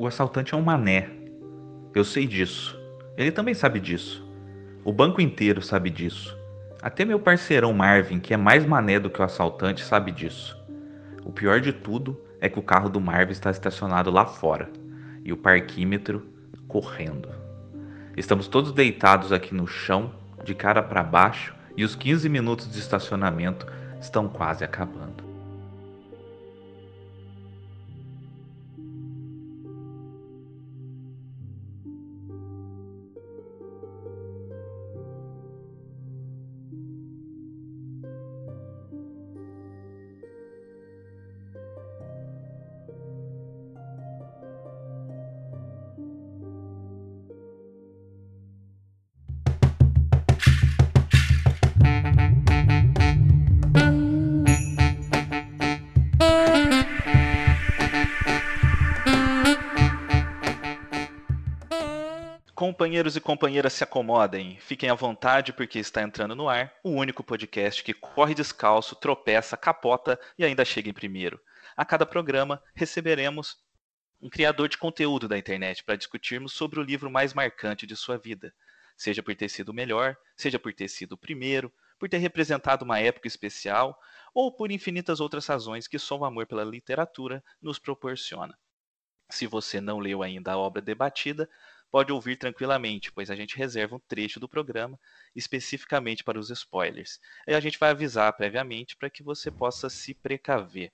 O assaltante é um mané. Eu sei disso. Ele também sabe disso. O banco inteiro sabe disso. Até meu parceirão Marvin, que é mais mané do que o assaltante, sabe disso. O pior de tudo é que o carro do Marvin está estacionado lá fora e o parquímetro correndo. Estamos todos deitados aqui no chão, de cara para baixo, e os 15 minutos de estacionamento estão quase acabando. Companheiros e companheiras se acomodem, fiquem à vontade porque está entrando no ar o único podcast que corre descalço, tropeça, capota e ainda chega em primeiro. A cada programa receberemos um criador de conteúdo da internet para discutirmos sobre o livro mais marcante de sua vida, seja por ter sido o melhor, seja por ter sido o primeiro, por ter representado uma época especial ou por infinitas outras razões que só o amor pela literatura nos proporciona. Se você não leu ainda a obra debatida, pode ouvir tranquilamente, pois a gente reserva um trecho do programa especificamente para os spoilers. E a gente vai avisar previamente para que você possa se precaver.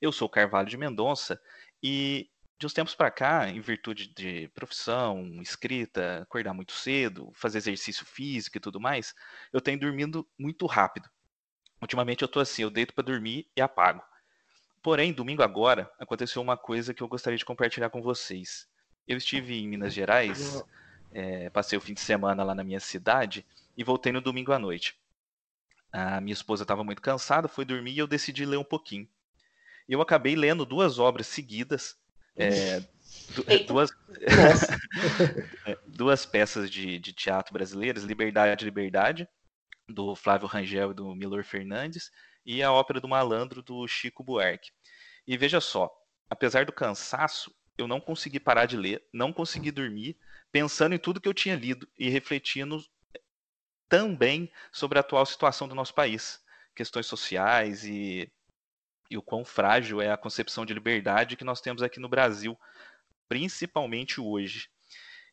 Eu sou Carvalho de Mendonça e de uns tempos para cá, em virtude de profissão, escrita, acordar muito cedo, fazer exercício físico e tudo mais, eu tenho dormindo muito rápido. Ultimamente eu tô assim, eu deito para dormir e apago. Porém, domingo agora, aconteceu uma coisa que eu gostaria de compartilhar com vocês. Eu estive em Minas Gerais, é, passei o fim de semana lá na minha cidade e voltei no domingo à noite. A minha esposa estava muito cansada, foi dormir e eu decidi ler um pouquinho. Eu acabei lendo duas obras seguidas, é, duas, é, duas peças de, de, teatro brasileiras, Liberdade, Liberdade, do Flávio Rangel e do Milor Fernandes, e a ópera do Malandro, do Chico Buarque. E veja só, apesar do cansaço, eu não consegui parar de ler, não consegui dormir, pensando em tudo que eu tinha lido e refletindo também sobre a atual situação do nosso país, questões sociais e, e o quão frágil é a concepção de liberdade que nós temos aqui no Brasil, principalmente hoje.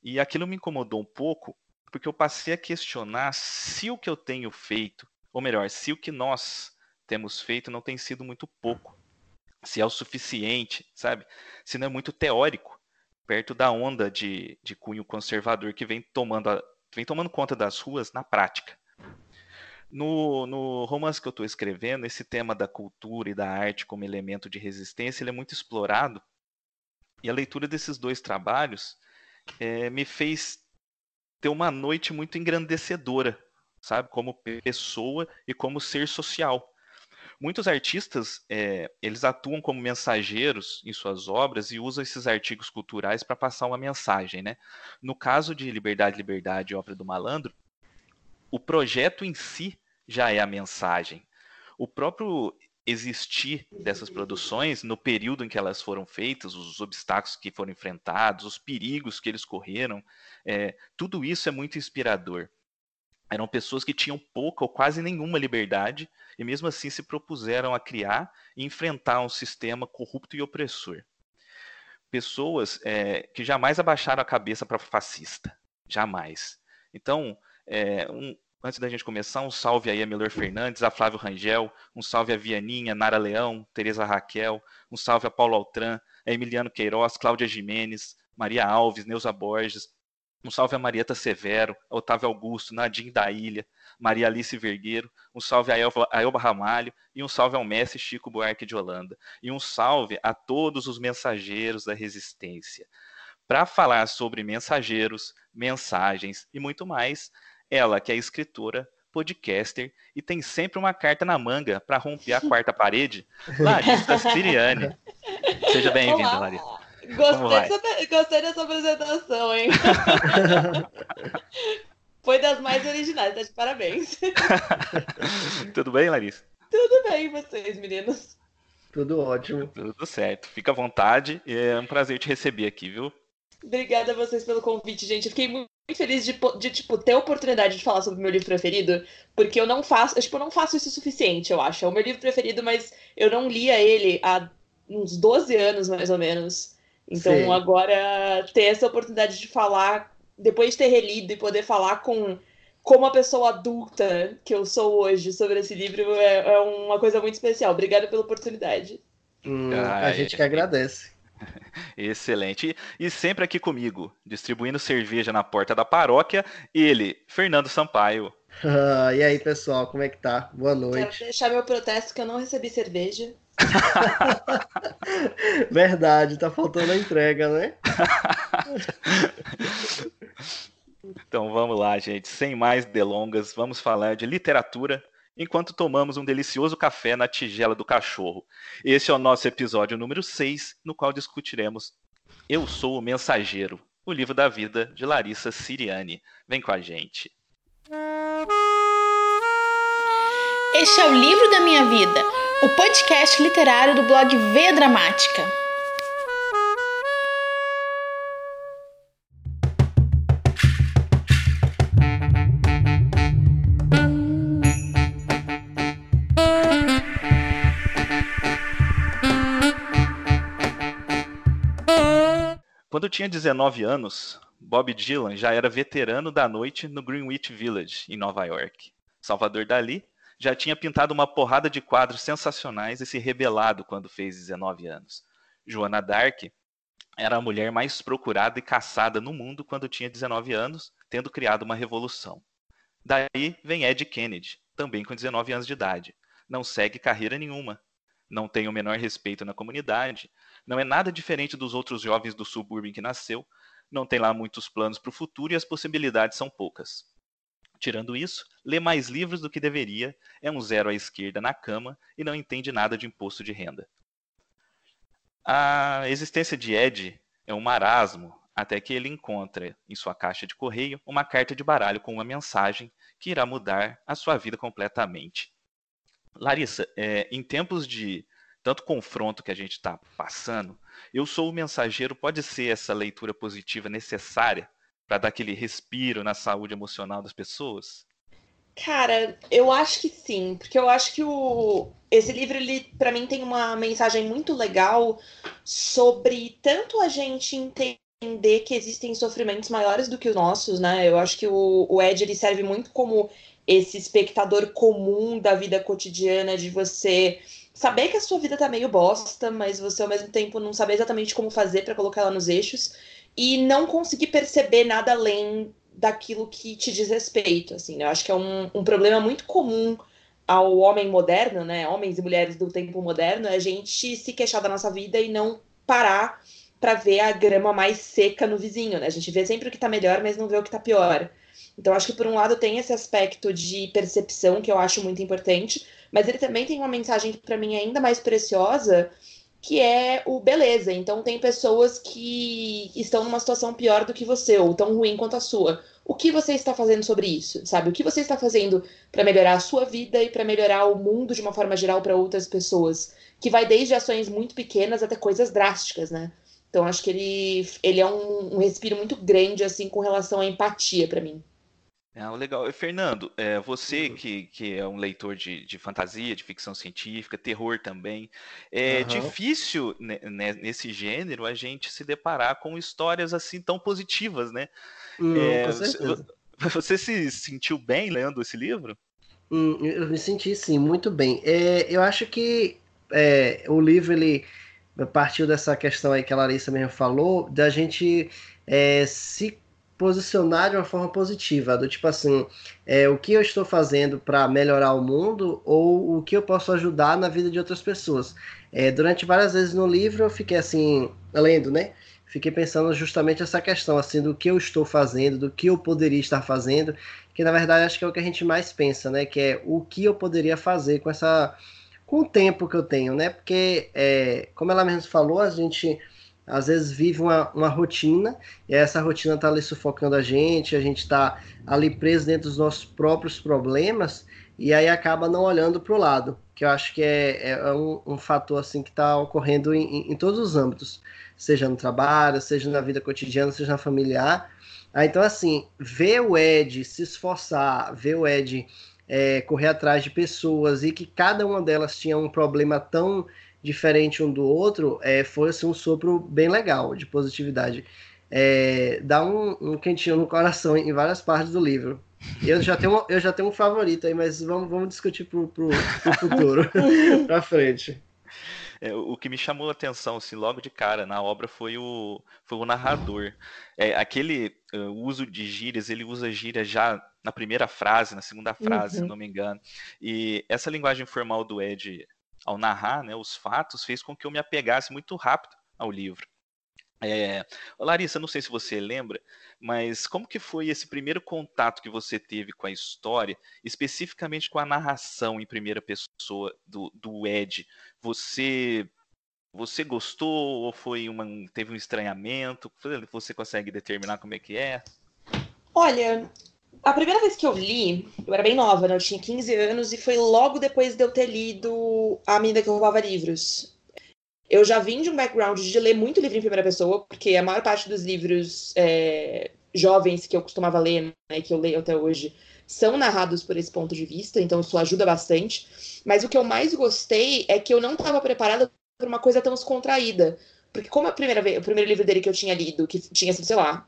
E aquilo me incomodou um pouco, porque eu passei a questionar se o que eu tenho feito, ou melhor, se o que nós temos feito não tem sido muito pouco se é o suficiente, sabe? Se não é muito teórico, perto da onda de, de cunho conservador que vem tomando, a, vem tomando conta das ruas na prática. No, no romance que eu estou escrevendo, esse tema da cultura e da arte como elemento de resistência ele é muito explorado. E a leitura desses dois trabalhos é, me fez ter uma noite muito engrandecedora, sabe? Como pessoa e como ser social muitos artistas é, eles atuam como mensageiros em suas obras e usam esses artigos culturais para passar uma mensagem, né? No caso de Liberdade, Liberdade, obra do Malandro, o projeto em si já é a mensagem. O próprio existir dessas produções no período em que elas foram feitas, os obstáculos que foram enfrentados, os perigos que eles correram, é, tudo isso é muito inspirador. Eram pessoas que tinham pouca ou quase nenhuma liberdade e mesmo assim se propuseram a criar e enfrentar um sistema corrupto e opressor. Pessoas é, que jamais abaixaram a cabeça para fascista, jamais. Então, é, um, antes da gente começar, um salve aí a Melor Fernandes, a Flávio Rangel, um salve a Vianinha, Nara Leão, Tereza Raquel, um salve a Paulo Altran, a Emiliano Queiroz, Cláudia Jimenez, Maria Alves, Neuza Borges, um salve a Marieta Severo, a Otávio Augusto, Nadim da Ilha, Maria Alice Vergueiro. Um salve a Elba, a Elba Ramalho. E um salve ao Messi Chico Buarque de Holanda. E um salve a todos os mensageiros da resistência. Para falar sobre mensageiros, mensagens e muito mais, ela que é escritora, podcaster e tem sempre uma carta na manga para romper a quarta parede, Larissa Siriane. Seja bem-vinda, Larissa. Gostei dessa, gostei dessa apresentação, hein? Foi das mais originais, tá de parabéns. Tudo bem, Larissa? Tudo bem, vocês, meninos? Tudo ótimo. Tudo certo. Fica à vontade. É um prazer te receber aqui, viu? Obrigada a vocês pelo convite, gente. Eu fiquei muito feliz de, de, tipo, ter a oportunidade de falar sobre o meu livro preferido, porque eu não faço, eu, tipo, eu não faço isso o suficiente, eu acho. É o meu livro preferido, mas eu não lia ele há uns 12 anos, mais ou menos. Então, Sim. agora, ter essa oportunidade de falar, depois de ter relido e poder falar com como a pessoa adulta que eu sou hoje sobre esse livro é, é uma coisa muito especial. Obrigada pela oportunidade. Hum, a gente que agradece. Excelente. E, sempre aqui comigo, distribuindo cerveja na porta da paróquia, ele, Fernando Sampaio. Ah, e aí, pessoal, como é que tá? Boa noite. Quero deixar meu protesto que eu não recebi cerveja. Verdade, tá faltando a entrega, né? então vamos lá, gente. Sem mais delongas, vamos falar de literatura enquanto tomamos um delicioso café na tigela do cachorro. Esse é o nosso episódio número 6, no qual discutiremos Eu Sou o Mensageiro, o livro da vida de Larissa Siriani. Vem com a gente. Este é o livro da minha vida, o podcast literário do blog V Dramática. Quando tinha 19 anos, Bob Dylan já era veterano da noite no Greenwich Village, em Nova York. Salvador Dali já tinha pintado uma porrada de quadros sensacionais e se rebelado quando fez 19 anos. Joana Dark era a mulher mais procurada e caçada no mundo quando tinha 19 anos, tendo criado uma revolução. Daí vem Ed Kennedy, também com 19 anos de idade. Não segue carreira nenhuma, não tem o menor respeito na comunidade, não é nada diferente dos outros jovens do subúrbio em que nasceu, não tem lá muitos planos para o futuro e as possibilidades são poucas. Tirando isso, lê mais livros do que deveria, é um zero à esquerda na cama e não entende nada de imposto de renda. A existência de Ed é um marasmo até que ele encontra em sua caixa de correio uma carta de baralho com uma mensagem que irá mudar a sua vida completamente. Larissa, é, em tempos de tanto confronto que a gente está passando, eu sou o mensageiro pode ser essa leitura positiva necessária para dar aquele respiro na saúde emocional das pessoas? Cara, eu acho que sim, porque eu acho que o esse livro ele para mim tem uma mensagem muito legal sobre tanto a gente entender que existem sofrimentos maiores do que os nossos, né? Eu acho que o, o Ed ele serve muito como esse espectador comum da vida cotidiana de você saber que a sua vida tá meio bosta, mas você ao mesmo tempo não saber exatamente como fazer para colocar ela nos eixos e não conseguir perceber nada além daquilo que te diz respeito, assim, né? Eu acho que é um, um problema muito comum ao homem moderno, né? Homens e mulheres do tempo moderno, é a gente se queixar da nossa vida e não parar para ver a grama mais seca no vizinho, né? A gente vê sempre o que tá melhor, mas não vê o que tá pior. Então, acho que por um lado tem esse aspecto de percepção que eu acho muito importante, mas ele também tem uma mensagem para mim ainda mais preciosa, que é o beleza. Então, tem pessoas que estão numa situação pior do que você, ou tão ruim quanto a sua. O que você está fazendo sobre isso? Sabe? O que você está fazendo para melhorar a sua vida e para melhorar o mundo de uma forma geral para outras pessoas? Que vai desde ações muito pequenas até coisas drásticas, né? Então, acho que ele, ele é um, um respiro muito grande, assim, com relação à empatia para mim. É, legal. E, Fernando, é, você uhum. que, que é um leitor de, de fantasia, de ficção científica, terror também, é uhum. difícil né, né, nesse gênero a gente se deparar com histórias assim tão positivas, né? Hum, é, você se sentiu bem lendo esse livro? Hum, eu me senti sim, muito bem. É, eu acho que é, o livro ele partiu dessa questão aí que a Larissa mesmo falou, da gente é, se posicionar de uma forma positiva, do tipo assim, é, o que eu estou fazendo para melhorar o mundo ou o que eu posso ajudar na vida de outras pessoas. É, durante várias vezes no livro eu fiquei assim, lendo, né? Fiquei pensando justamente essa questão, assim, do que eu estou fazendo, do que eu poderia estar fazendo, que na verdade acho que é o que a gente mais pensa, né? Que é o que eu poderia fazer com essa, com o tempo que eu tenho, né? Porque, é, como ela mesmo falou, a gente às vezes vive uma, uma rotina, e essa rotina está ali sufocando a gente, a gente está ali preso dentro dos nossos próprios problemas, e aí acaba não olhando para o lado, que eu acho que é, é um, um, fator assim que está ocorrendo em, em, todos os âmbitos, seja no trabalho, seja na vida cotidiana, seja na familiar. Ah, então, assim, ver o Ed se esforçar, ver o Ed é, correr atrás de pessoas e que cada uma delas tinha um problema tão diferente um do outro, é, foi assim, um sopro bem legal de positividade. É, dá um, um quentinho no coração em várias partes do livro. Eu já tenho, eu já tenho um favorito aí, mas vamos, vamos discutir pro, pro, pro futuro, pra frente. É, o que me chamou a atenção, assim, logo de cara na obra foi o, foi o narrador. É, aquele uh, uso de gírias, ele usa gírias já na primeira frase, na segunda frase, uhum. se não me engano. E essa linguagem formal do Ed, ao narrar né, os fatos, fez com que eu me apegasse muito rápido ao livro. É, Larissa, não sei se você lembra, mas como que foi esse primeiro contato que você teve com a história, especificamente com a narração em primeira pessoa do, do Ed? Você você gostou ou foi uma, teve um estranhamento? Você consegue determinar como é que é? Olha, a primeira vez que eu li, eu era bem nova, né? Eu tinha 15 anos e foi logo depois de eu ter lido A Menina que Roubava Livros. Eu já vim de um background de ler muito livro em primeira pessoa, porque a maior parte dos livros é, jovens que eu costumava ler, né, que eu leio até hoje, são narrados por esse ponto de vista, então isso ajuda bastante. Mas o que eu mais gostei é que eu não estava preparada para uma coisa tão descontraída. Porque como a primeira vez, o primeiro livro dele que eu tinha lido, que tinha sei lá,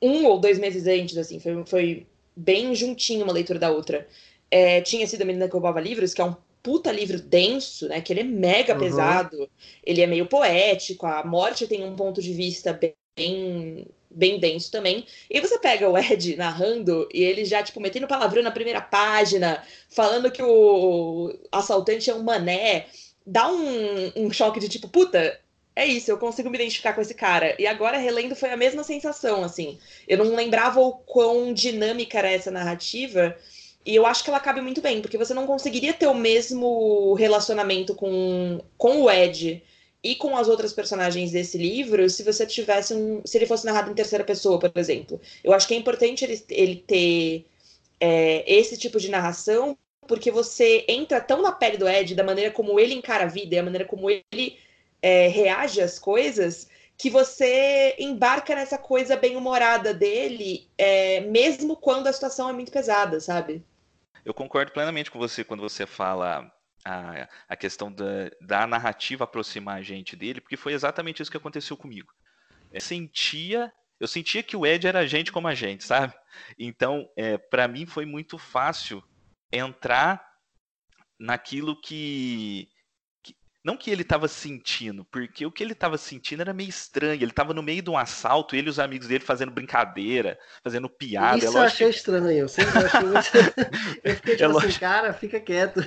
um ou dois meses antes, assim, foi, foi bem juntinho uma leitura da outra, é, tinha sido A Menina que Roubava Livros, que é um puta livro denso, né? Que ele é mega uhum. pesado, ele é meio poético, a morte tem um ponto de vista bem, bem denso também. E você pega o Ed narrando e ele já, tipo, metendo palavrão na primeira página, falando que o assaltante é um mané. Dá um, um choque de tipo, puta, é isso, eu consigo me identificar com esse cara. E agora, relendo, foi a mesma sensação, assim. Eu não lembrava o quão dinâmica era essa narrativa. E eu acho que ela cabe muito bem, porque você não conseguiria ter o mesmo relacionamento com, com o Ed e com as outras personagens desse livro se você tivesse um. se ele fosse narrado em terceira pessoa, por exemplo. Eu acho que é importante ele, ele ter é, esse tipo de narração, porque você entra tão na pele do Ed, da maneira como ele encara a vida e a maneira como ele é, reage às coisas, que você embarca nessa coisa bem humorada dele, é, mesmo quando a situação é muito pesada, sabe? Eu concordo plenamente com você quando você fala a, a questão da, da narrativa aproximar a gente dele, porque foi exatamente isso que aconteceu comigo. Eu sentia, eu sentia que o Ed era gente como a gente, sabe? Então, é, para mim foi muito fácil entrar naquilo que não que ele estava sentindo, porque o que ele estava sentindo era meio estranho. Ele estava no meio de um assalto, ele e os amigos dele fazendo brincadeira, fazendo piada. Isso é eu achei que... estranho, eu sempre achei muito... eu fiquei é tipo é assim, lógico... cara, fica quieto.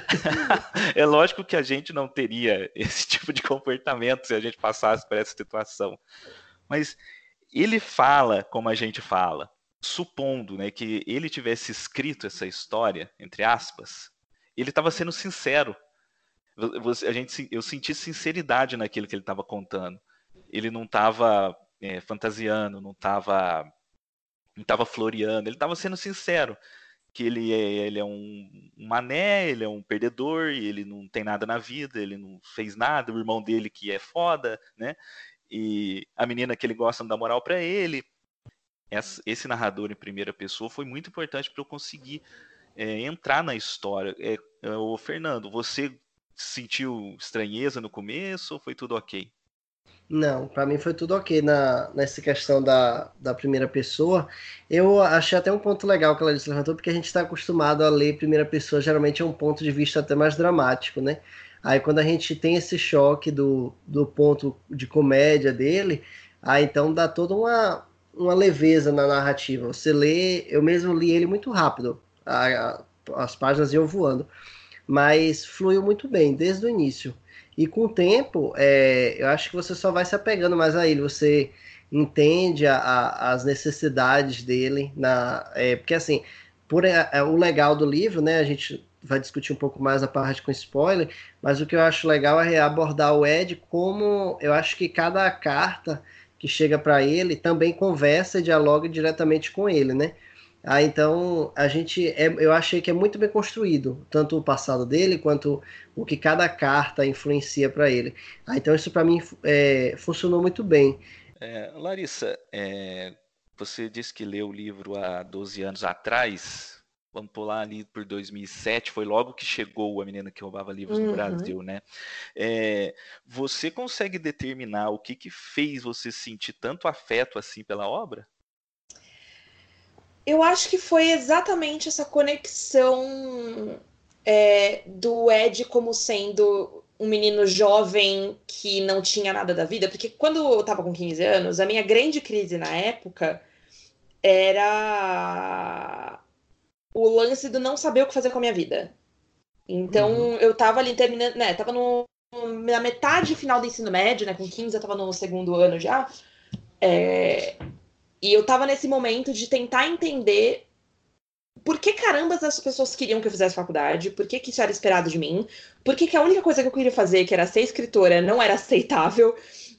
é lógico que a gente não teria esse tipo de comportamento se a gente passasse por essa situação. Mas ele fala como a gente fala, supondo né, que ele tivesse escrito essa história, entre aspas, ele estava sendo sincero você, a gente, eu senti sinceridade naquilo que ele estava contando. Ele não estava é, fantasiando, não estava não tava floreando, ele estava sendo sincero. Que ele é, ele é um, mané, ele é um perdedor, ele não tem nada na vida, ele não fez nada, o irmão dele que é foda, né? E a menina que ele gosta não dá moral para ele. Esse narrador em primeira pessoa foi muito importante para eu conseguir é, entrar na história. É, é, o Fernando, você sentiu estranheza no começo ou foi tudo ok? Não, para mim foi tudo ok na, nessa questão da, da primeira pessoa. Eu achei até um ponto legal que ela disse levantou, porque a gente está acostumado a ler primeira pessoa, geralmente é um ponto de vista até mais dramático, né? Aí quando a gente tem esse choque do, do ponto de comédia dele, aí então dá toda uma, uma leveza na narrativa. Você lê, eu mesmo li ele muito rápido, a, a, as páginas iam voando mas fluiu muito bem desde o início. E com o tempo, é, eu acho que você só vai se apegando mais a ele, você entende a, a, as necessidades dele, na, é, porque assim, por é, é, o legal do livro, né, a gente vai discutir um pouco mais a parte com spoiler, mas o que eu acho legal é abordar o Ed como eu acho que cada carta que chega para ele também conversa e dialoga diretamente com ele, né? Ah, então a gente é, eu achei que é muito bem construído, tanto o passado dele quanto o que cada carta influencia para ele. Ah, então isso para mim é, funcionou muito bem. É, Larissa, é, você disse que leu o livro há 12 anos atrás. Vamos pular ali por 2007, foi logo que chegou a menina que roubava livros uhum. no Brasil, né? É, você consegue determinar o que, que fez você sentir tanto afeto assim pela obra? Eu acho que foi exatamente essa conexão é, do Ed como sendo um menino jovem que não tinha nada da vida, porque quando eu tava com 15 anos, a minha grande crise na época era o lance do não saber o que fazer com a minha vida. Então, uhum. eu tava ali terminando, né, tava no, na metade final do ensino médio, né, com 15 eu tava no segundo ano já, é, e eu tava nesse momento de tentar entender por que carambas as pessoas queriam que eu fizesse faculdade, por que, que isso era esperado de mim, por que, que a única coisa que eu queria fazer, que era ser escritora, não era aceitável,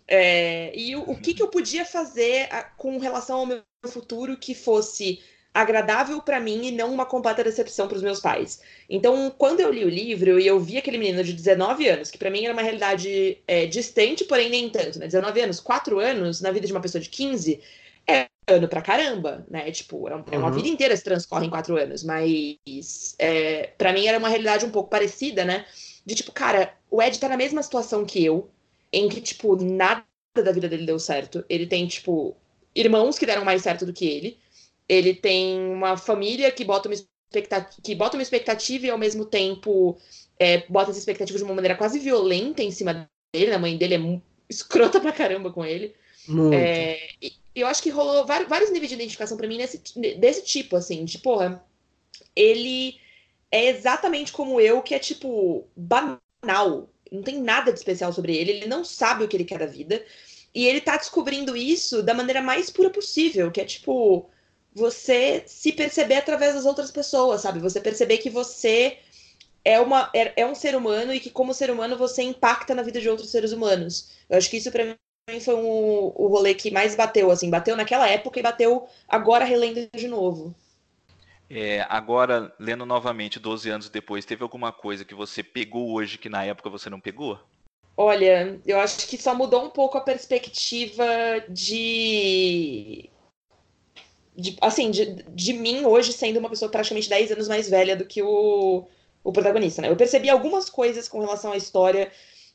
é, e o, o, que, que eu podia fazer a, com relação ao meu futuro que fosse agradável para mim e não uma completa decepção para os meus pais. Então, quando eu li o livro e eu vi aquele menino de 19 anos, que para mim era uma realidade é, distante, porém nem tanto, né? 19 anos, 4 anos na vida de uma pessoa de 15, é ano pra caramba, né? Tipo, é, é uma uhum. vida inteira se transcorre em quatro anos, mas é, para mim era uma realidade um pouco parecida, né? De tipo, cara, o Ed tá na mesma situação que eu, em que, tipo, nada da vida dele deu certo. Ele tem, tipo, irmãos que deram mais certo do que ele. Ele tem uma família que bota uma expectativa, que bota uma expectativa e ao mesmo tempo é, bota essa expectativa de uma maneira quase violenta em cima dele. A mãe dele é escrota pra caramba com ele. Muito. É, eu acho que rolou vários, níveis de identificação para mim nesse, desse tipo, assim, de porra, ele é exatamente como eu, que é tipo banal. Não tem nada de especial sobre ele, ele não sabe o que ele quer da vida. E ele tá descobrindo isso da maneira mais pura possível, que é tipo você se perceber através das outras pessoas, sabe? Você perceber que você é, uma, é, é um ser humano e que, como ser humano, você impacta na vida de outros seres humanos. Eu acho que isso, para foi um, o rolê que mais bateu, assim, bateu naquela época e bateu agora relendo de novo. É, agora, lendo novamente, 12 anos depois, teve alguma coisa que você pegou hoje que na época você não pegou? Olha, eu acho que só mudou um pouco a perspectiva de. de assim, de, de mim hoje sendo uma pessoa praticamente 10 anos mais velha do que o, o protagonista, né? Eu percebi algumas coisas com relação à história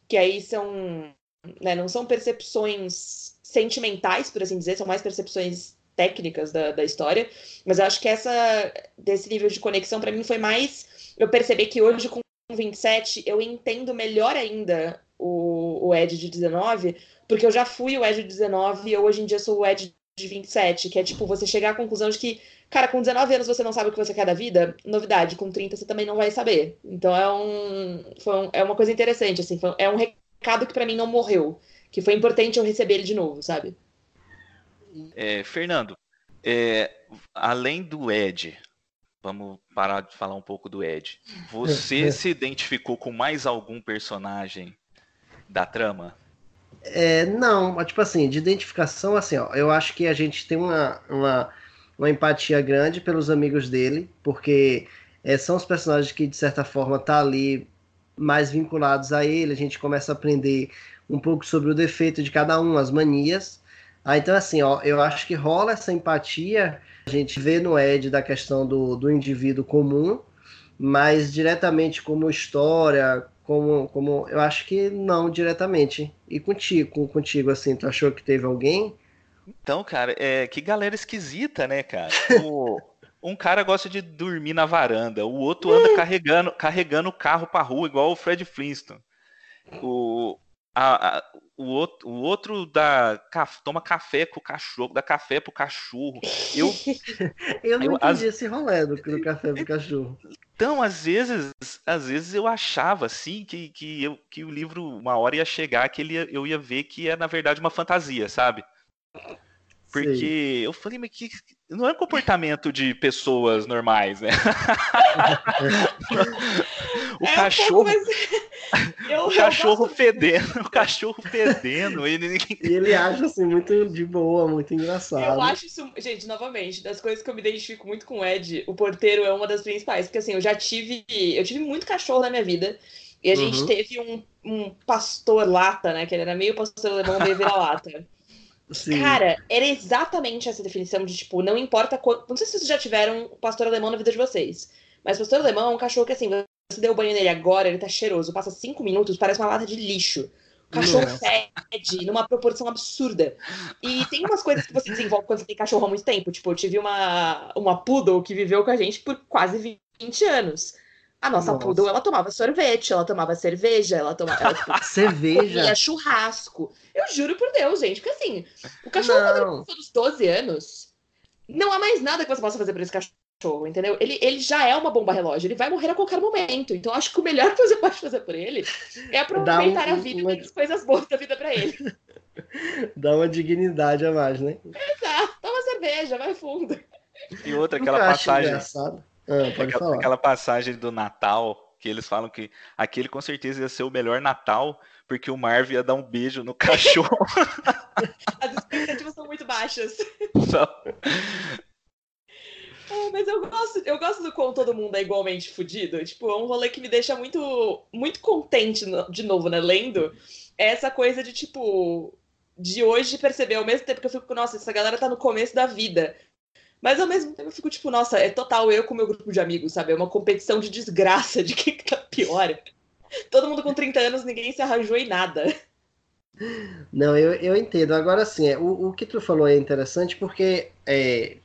que aí são né, não são percepções sentimentais, por assim dizer, são mais percepções técnicas da, da história, mas eu acho que essa desse nível de conexão para mim foi mais eu perceber que hoje com 27 eu entendo melhor ainda o, o Ed de 19, porque eu já fui o Ed de 19 e eu hoje em dia sou o Ed de 27, que é tipo você chegar à conclusão de que, cara, com 19 anos você não sabe o que você quer da vida, novidade, com 30 você também não vai saber. Então é um, um é uma coisa interessante, assim, foi, é um recado que para mim não morreu. Que foi importante eu receber ele de novo, sabe? É, Fernando, é, além do Ed, vamos parar de falar um pouco do Ed. Você se identificou com mais algum personagem da trama? É, não, tipo assim, de identificação, assim, ó, eu acho que a gente tem uma, uma, uma empatia grande pelos amigos dele, porque é, são os personagens que, de certa forma, tá ali mais vinculados a ele, a gente começa a aprender um pouco sobre o defeito de cada um, as manias. Ah, então, assim, ó, eu acho que rola essa empatia, a gente vê no Ed da questão do, do indivíduo comum, mas diretamente como história, como, como eu acho que não diretamente. E contigo, contigo assim, tu achou que teve alguém? Então, cara, é que galera esquisita, né, cara? O, um cara gosta de dormir na varanda, o outro anda carregando, carregando o carro pra rua, igual o Fred Flintstone. O, a, a, o, outro, o outro dá, toma café com o cachorro, dá café pro cachorro. Eu, eu não eu, entendi as... esse rolê do, do café pro cachorro. Então, às vezes, às vezes eu achava assim que, que, eu, que o livro uma hora ia chegar que ele eu ia ver que é na verdade uma fantasia, sabe? Porque Sim. eu falei, mas que não é um comportamento de pessoas normais, né? o é cachorro. Um mas... Eu, o cachorro fedendo, o cachorro fedendo. Ele... E ele acha assim muito de boa, muito engraçado. Eu acho isso, gente, novamente, das coisas que eu me identifico muito com o Ed, o porteiro é uma das principais, porque assim, eu já tive, eu tive muito cachorro na minha vida. E a gente uhum. teve um, um pastor lata, né? Que ele era meio pastor alemão, meio vira-lata. Cara, era exatamente essa definição de, tipo, não importa quanto. Não sei se vocês já tiveram pastor alemão na vida de vocês. Mas pastor alemão é um cachorro que, assim, você deu banho nele agora, ele tá cheiroso. Passa cinco minutos, parece uma lata de lixo. O cachorro Nossa. fede numa proporção absurda. E tem umas coisas que você desenvolve quando você tem cachorro há muito tempo. Tipo, eu tive uma, uma poodle que viveu com a gente por quase 20 anos. A nossa, nossa. poodle, ela tomava sorvete, ela tomava cerveja, ela tomava. Ela, tipo, cerveja? Comia churrasco. Eu juro por Deus, gente, porque assim, o cachorro, não. quando ele dos 12 anos, não há mais nada que você possa fazer por esse cachorro, entendeu? Ele, ele já é uma bomba relógio, ele vai morrer a qualquer momento. Então, acho que o melhor que você pode fazer por ele é aproveitar um, a vida uma... e dar as coisas boas da vida pra ele. Dá uma dignidade a mais, né? Exato, toma cerveja, vai fundo. E outra, aquela passagem. Ah, aquela, aquela passagem do Natal, que eles falam que aquele com certeza ia ser o melhor Natal, porque o Marv ia dar um beijo no cachorro. As expectativas são muito baixas. É, mas eu gosto, eu gosto do quão todo mundo é igualmente fudido. Tipo, é um rolê que me deixa muito, muito contente, de novo, né? Lendo. É essa coisa de, tipo, de hoje perceber, ao mesmo tempo que eu fico, nossa, essa galera tá no começo da vida. Mas ao mesmo tempo eu fico, tipo, nossa, é total eu com o meu grupo de amigos, sabe? É uma competição de desgraça de quem tá pior. Todo mundo com 30 anos, ninguém se arranjou em nada. Não, eu, eu entendo. Agora sim, é, o, o que tu falou é interessante porque é,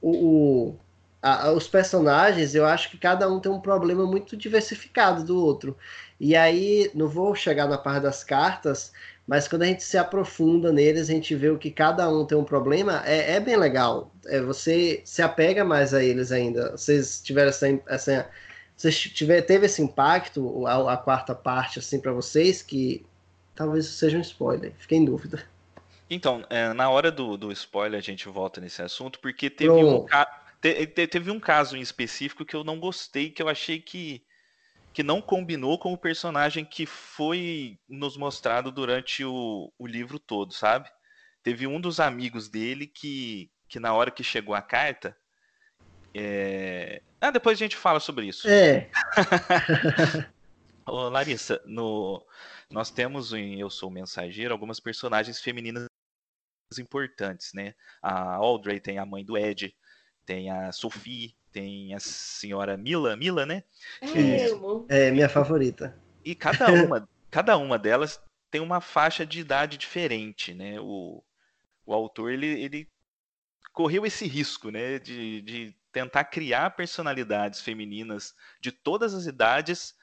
o, o a, os personagens, eu acho que cada um tem um problema muito diversificado do outro. E aí, não vou chegar na parte das cartas, mas quando a gente se aprofunda neles, a gente vê o que cada um tem um problema, é, é bem legal. É, você se apega mais a eles ainda. Vocês tiveram essa, essa você tiver, teve esse impacto, a, a quarta parte, assim, para vocês, que talvez seja um spoiler, fiquei em dúvida. Então, é, na hora do, do spoiler a gente volta nesse assunto, porque teve um, te, teve um caso em específico que eu não gostei, que eu achei que, que não combinou com o personagem que foi nos mostrado durante o, o livro todo, sabe? Teve um dos amigos dele que, que na hora que chegou a carta, é... Ah, depois a gente fala sobre isso. É. Ô, Larissa, no... nós temos em Eu Sou Mensageiro algumas personagens femininas importantes, né? A Audrey tem a mãe do Ed, tem a Sophie, tem a senhora Mila, Mila, né? É, é minha favorita. E cada uma, cada uma delas tem uma faixa de idade diferente, né? O, o autor ele, ele correu esse risco, né? De, de tentar criar personalidades femininas de todas as idades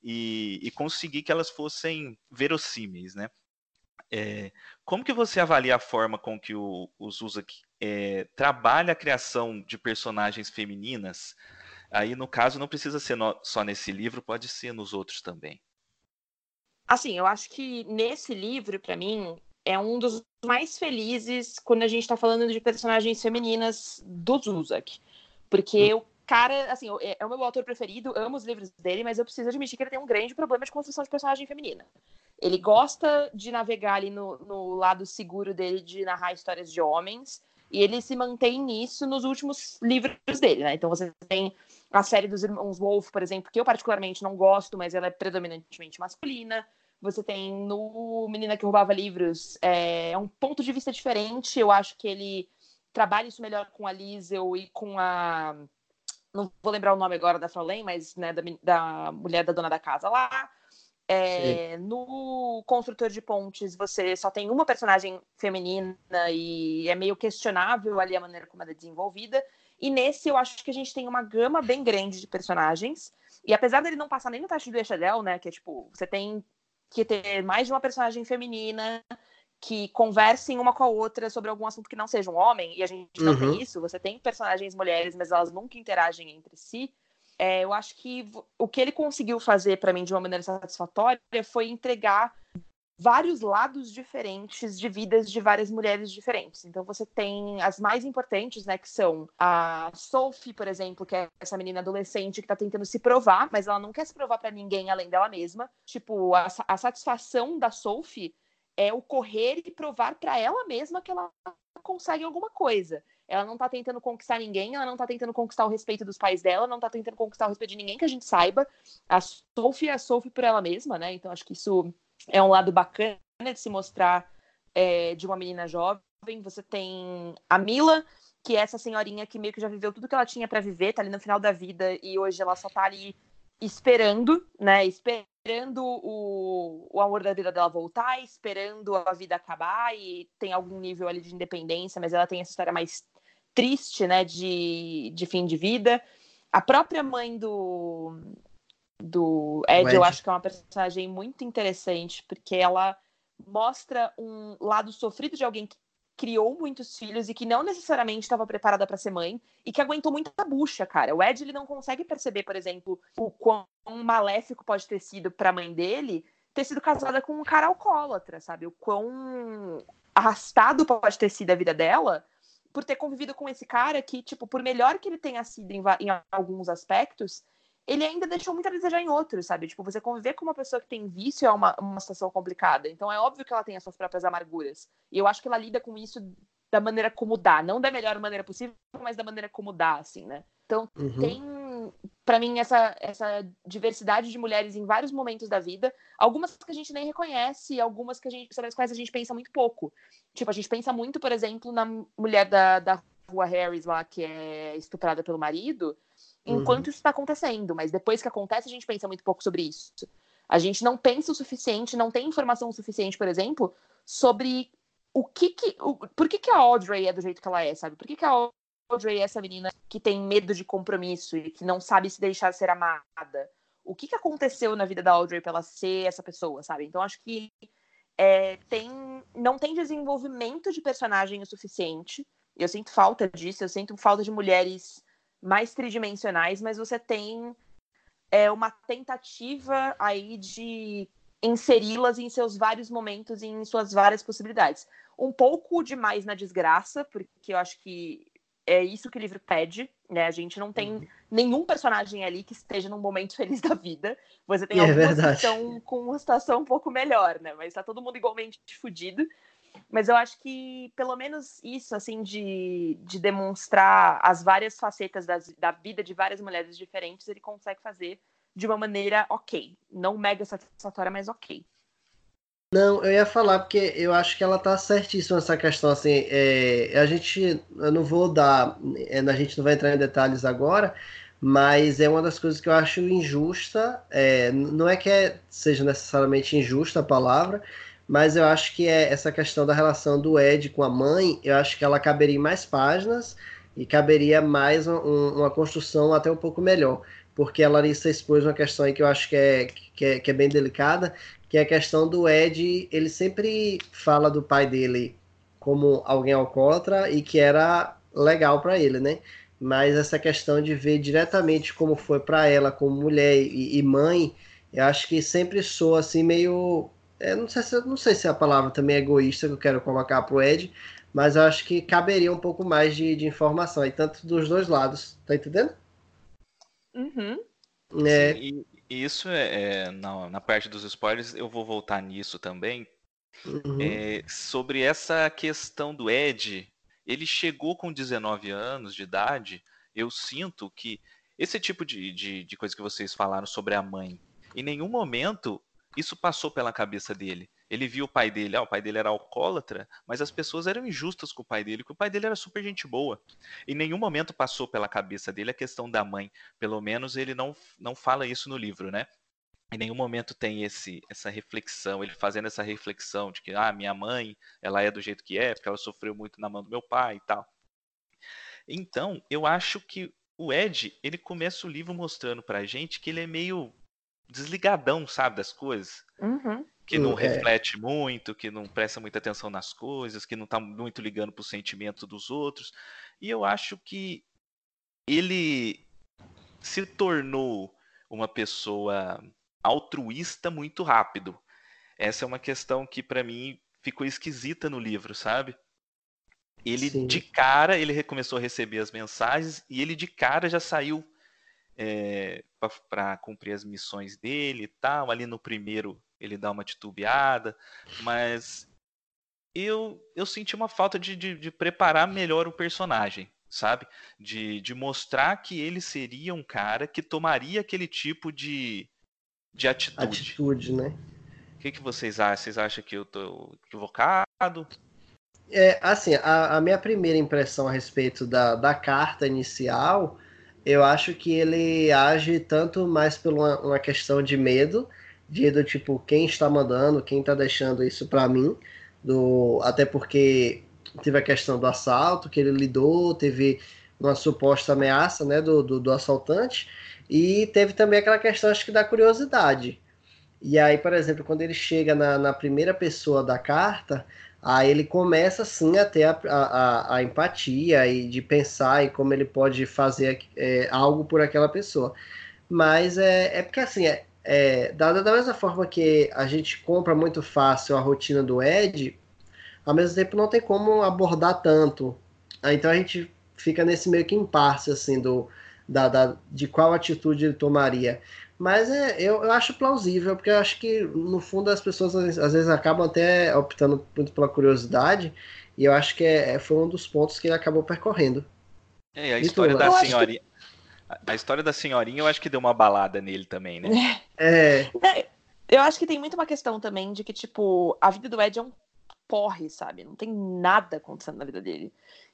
e, e conseguir que elas fossem verossímeis, né? É, como que você avalia a forma com que o, o Zuzak é, trabalha a criação de personagens femininas? Aí, no caso, não precisa ser no, só nesse livro, pode ser nos outros também. Assim, eu acho que nesse livro, para mim, é um dos mais felizes quando a gente está falando de personagens femininas do Zuzak. Porque hum. o cara, assim, é, é o meu autor preferido, amo os livros dele, mas eu preciso admitir que ele tem um grande problema de construção de personagem feminina. Ele gosta de navegar ali no, no lado seguro dele de narrar histórias de homens, e ele se mantém nisso nos últimos livros dele, né? Então você tem a série dos Irmãos Wolf, por exemplo, que eu particularmente não gosto, mas ela é predominantemente masculina. Você tem no Menina que Roubava Livros, é, é um ponto de vista diferente. Eu acho que ele trabalha isso melhor com a Liesel e com a. Não vou lembrar o nome agora da Fraulein, mas né, da, da mulher da dona da casa lá. É, no Construtor de Pontes, você só tem uma personagem feminina e é meio questionável ali a maneira como ela é desenvolvida. E nesse, eu acho que a gente tem uma gama bem grande de personagens. E apesar dele não passar nem no teste do Echadel, né? Que é tipo, você tem que ter mais de uma personagem feminina que conversem uma com a outra sobre algum assunto que não seja um homem, e a gente não uhum. tem isso, você tem personagens mulheres, mas elas nunca interagem entre si. É, eu acho que o que ele conseguiu fazer para mim de uma maneira satisfatória foi entregar vários lados diferentes de vidas de várias mulheres diferentes. Então você tem as mais importantes, né, que são a Sophie, por exemplo, que é essa menina adolescente que tá tentando se provar, mas ela não quer se provar para ninguém além dela mesma. Tipo, a, a satisfação da Sophie é o correr e provar para ela mesma que ela consegue alguma coisa. Ela não tá tentando conquistar ninguém, ela não tá tentando conquistar o respeito dos pais dela, não tá tentando conquistar o respeito de ninguém que a gente saiba. A Sophie é a Sophie por ela mesma, né? Então acho que isso é um lado bacana de se mostrar é, de uma menina jovem. Você tem a Mila, que é essa senhorinha que meio que já viveu tudo que ela tinha para viver, tá ali no final da vida e hoje ela só tá ali esperando, né? Esperando o, o amor da vida dela voltar, esperando a vida acabar e tem algum nível ali de independência, mas ela tem essa história mais triste, né? De, de fim de vida. A própria mãe do, do Ed, Ed, eu acho que é uma personagem muito interessante, porque ela mostra um lado sofrido de alguém que criou muitos filhos e que não necessariamente estava preparada para ser mãe e que aguentou muita bucha, cara. O Ed ele não consegue perceber, por exemplo, o quão maléfico pode ter sido para a mãe dele ter sido casada com um cara alcoólatra, sabe? O quão arrastado pode ter sido a vida dela por ter convivido com esse cara que, tipo, por melhor que ele tenha sido em, em alguns aspectos, ele ainda deixou muito a desejar em outros, sabe? Tipo, você conviver com uma pessoa que tem vício é uma, uma situação complicada. Então é óbvio que ela tem as suas próprias amarguras. E eu acho que ela lida com isso da maneira como dá. Não da melhor maneira possível, mas da maneira como dá, assim, né? Então uhum. tem, para mim, essa, essa diversidade de mulheres em vários momentos da vida. Algumas que a gente nem reconhece, algumas que a gente, sobre as quais a gente pensa muito pouco. Tipo, a gente pensa muito, por exemplo, na mulher da, da Rua Harris lá, que é estuprada pelo marido enquanto uhum. isso está acontecendo, mas depois que acontece, a gente pensa muito pouco sobre isso. A gente não pensa o suficiente, não tem informação suficiente, por exemplo, sobre o que que. O, por que, que a Audrey é do jeito que ela é, sabe? Por que, que a Audrey é essa menina que tem medo de compromisso e que não sabe se deixar ser amada? O que, que aconteceu na vida da Audrey para ela ser essa pessoa, sabe? Então acho que é, tem, não tem desenvolvimento de personagem o suficiente. Eu sinto falta disso, eu sinto falta de mulheres mais tridimensionais, mas você tem é, uma tentativa aí de inseri-las em seus vários momentos e em suas várias possibilidades. Um pouco demais na desgraça, porque eu acho que é isso que o livro pede, né? A gente não tem uhum. nenhum personagem ali que esteja num momento feliz da vida. Você tem é algumas que estão com uma situação um pouco melhor, né? Mas tá todo mundo igualmente fudido. Mas eu acho que pelo menos isso, assim, de, de demonstrar as várias facetas das, da vida de várias mulheres diferentes, ele consegue fazer de uma maneira ok. Não mega satisfatória, mas ok. Não, eu ia falar porque eu acho que ela tá certíssima nessa questão, assim, é, a gente, eu não vou dar, é, a gente não vai entrar em detalhes agora, mas é uma das coisas que eu acho injusta, é, não é que é, seja necessariamente injusta a palavra, mas eu acho que é essa questão da relação do Ed com a mãe, eu acho que ela caberia em mais páginas e caberia mais um, uma construção até um pouco melhor, porque a Larissa expôs uma questão aí que eu acho que é, que é, que é bem delicada, que é a questão do Ed, ele sempre fala do pai dele como alguém alcoólatra e que era legal para ele, né? Mas essa questão de ver diretamente como foi para ela como mulher e, e mãe, eu acho que sempre soa assim meio é, não, sei se, não sei se a palavra também é egoísta que eu quero colocar para o Ed, mas eu acho que caberia um pouco mais de, de informação aí, tanto dos dois lados, tá entendendo? Uhum. É... Sim, e isso é, é na, na, parte dos spoilers, eu vou voltar nisso também. Uhum. É, sobre essa questão do Ed, ele chegou com 19 anos de idade. Eu sinto que esse tipo de, de, de coisa que vocês falaram sobre a mãe, em nenhum momento isso passou pela cabeça dele. Ele viu o pai dele, ah, o pai dele era alcoólatra, mas as pessoas eram injustas com o pai dele, que o pai dele era super gente boa. Em nenhum momento passou pela cabeça dele a questão da mãe. Pelo menos ele não, não fala isso no livro, né? Em nenhum momento tem esse essa reflexão, ele fazendo essa reflexão de que, ah, minha mãe, ela é do jeito que é, porque ela sofreu muito na mão do meu pai e tal. Então, eu acho que o Ed, ele começa o livro mostrando pra gente que ele é meio desligadão, sabe, das coisas. Uhum. Que não é. reflete muito, que não presta muita atenção nas coisas, que não tá muito ligando pro sentimento dos outros. E eu acho que ele se tornou uma pessoa altruísta muito rápido. Essa é uma questão que para mim ficou esquisita no livro, sabe? Ele Sim. de cara, ele começou a receber as mensagens e ele de cara já saiu é, para cumprir as missões dele e tal. Ali no primeiro ele dá uma titubeada, mas eu, eu senti uma falta de, de, de preparar melhor o personagem, sabe? De, de mostrar que ele seria um cara que tomaria aquele tipo de, de atitude. Atitude, né? O que, que vocês acham? Vocês acham que eu tô equivocado? É, assim, a, a minha primeira impressão a respeito da, da carta inicial, eu acho que ele age tanto mais por uma, uma questão de medo, de do tipo, quem está mandando, quem está deixando isso para mim, do até porque teve a questão do assalto que ele lidou, teve uma suposta ameaça, né, do, do, do assaltante, e teve também aquela questão, acho que da curiosidade. E aí, por exemplo, quando ele chega na, na primeira pessoa da carta, aí ele começa sim a ter a, a, a, empatia e de pensar e como ele pode fazer é, algo por aquela pessoa. Mas é, é porque assim, é, é, da, da mesma forma que a gente compra muito fácil a rotina do Ed, ao mesmo tempo não tem como abordar tanto. Então a gente fica nesse meio que impasse assim do da, da, de qual atitude ele tomaria. Mas é, eu, eu acho plausível, porque eu acho que, no fundo, as pessoas às vezes acabam até optando muito pela curiosidade, e eu acho que é, é foi um dos pontos que ele acabou percorrendo. É, a história da senhorinha. Que... A história da senhorinha eu acho que deu uma balada nele também, né? É. é. Eu acho que tem muito uma questão também de que, tipo, a vida do Ed é um porre, sabe? Não tem nada acontecendo na vida dele.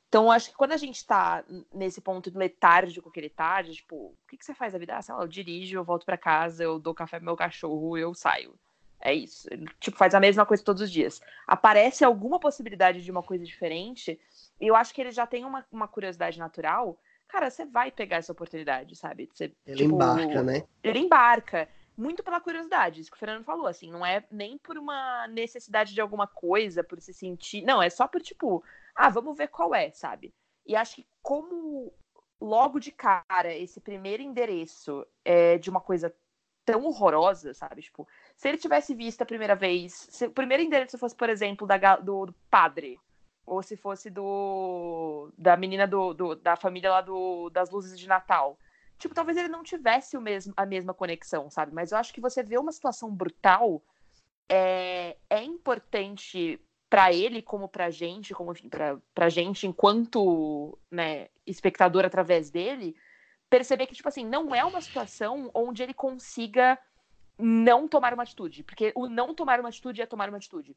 Então, acho que quando a gente tá nesse ponto letárgico que ele tá, de, tipo, o que, que você faz a vida? Ah, sei lá, eu dirijo, eu volto para casa, eu dou café pro meu cachorro, eu saio. É isso. Ele, tipo, faz a mesma coisa todos os dias. Aparece alguma possibilidade de uma coisa diferente, e eu acho que ele já tem uma, uma curiosidade natural. Cara, você vai pegar essa oportunidade, sabe? Você, ele tipo, embarca, né? Ele embarca. Muito pela curiosidade, isso que o Fernando falou, assim, não é nem por uma necessidade de alguma coisa, por se sentir. Não, é só por, tipo, ah, vamos ver qual é, sabe? E acho que como logo de cara esse primeiro endereço é de uma coisa tão horrorosa, sabe? Tipo, se ele tivesse visto a primeira vez, se o primeiro endereço fosse, por exemplo, da, do, do padre, ou se fosse do da menina do, do, da família lá do, das luzes de Natal, tipo, talvez ele não tivesse o mesmo, a mesma conexão, sabe? Mas eu acho que você vê uma situação brutal é, é importante para ele como para gente, como enfim, para gente enquanto né, espectador através dele, perceber que tipo assim não é uma situação onde ele consiga não tomar uma atitude, porque o não tomar uma atitude é tomar uma atitude.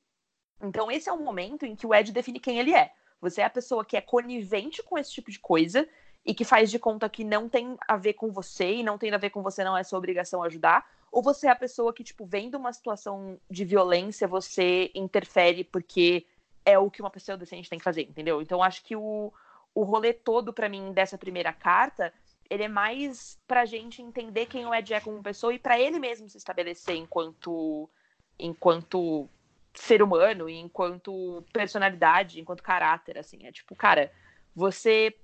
Então esse é o momento em que o Ed define quem ele é. Você é a pessoa que é conivente com esse tipo de coisa e que faz de conta que não tem a ver com você e não tem a ver com você, não é sua obrigação ajudar, ou você é a pessoa que, tipo, vendo uma situação de violência, você interfere porque é o que uma pessoa decente tem que fazer, entendeu? Então, acho que o, o rolê todo, para mim, dessa primeira carta, ele é mais pra gente entender quem o Ed é como pessoa e para ele mesmo se estabelecer enquanto, enquanto ser humano enquanto personalidade, enquanto caráter, assim. É tipo, cara, você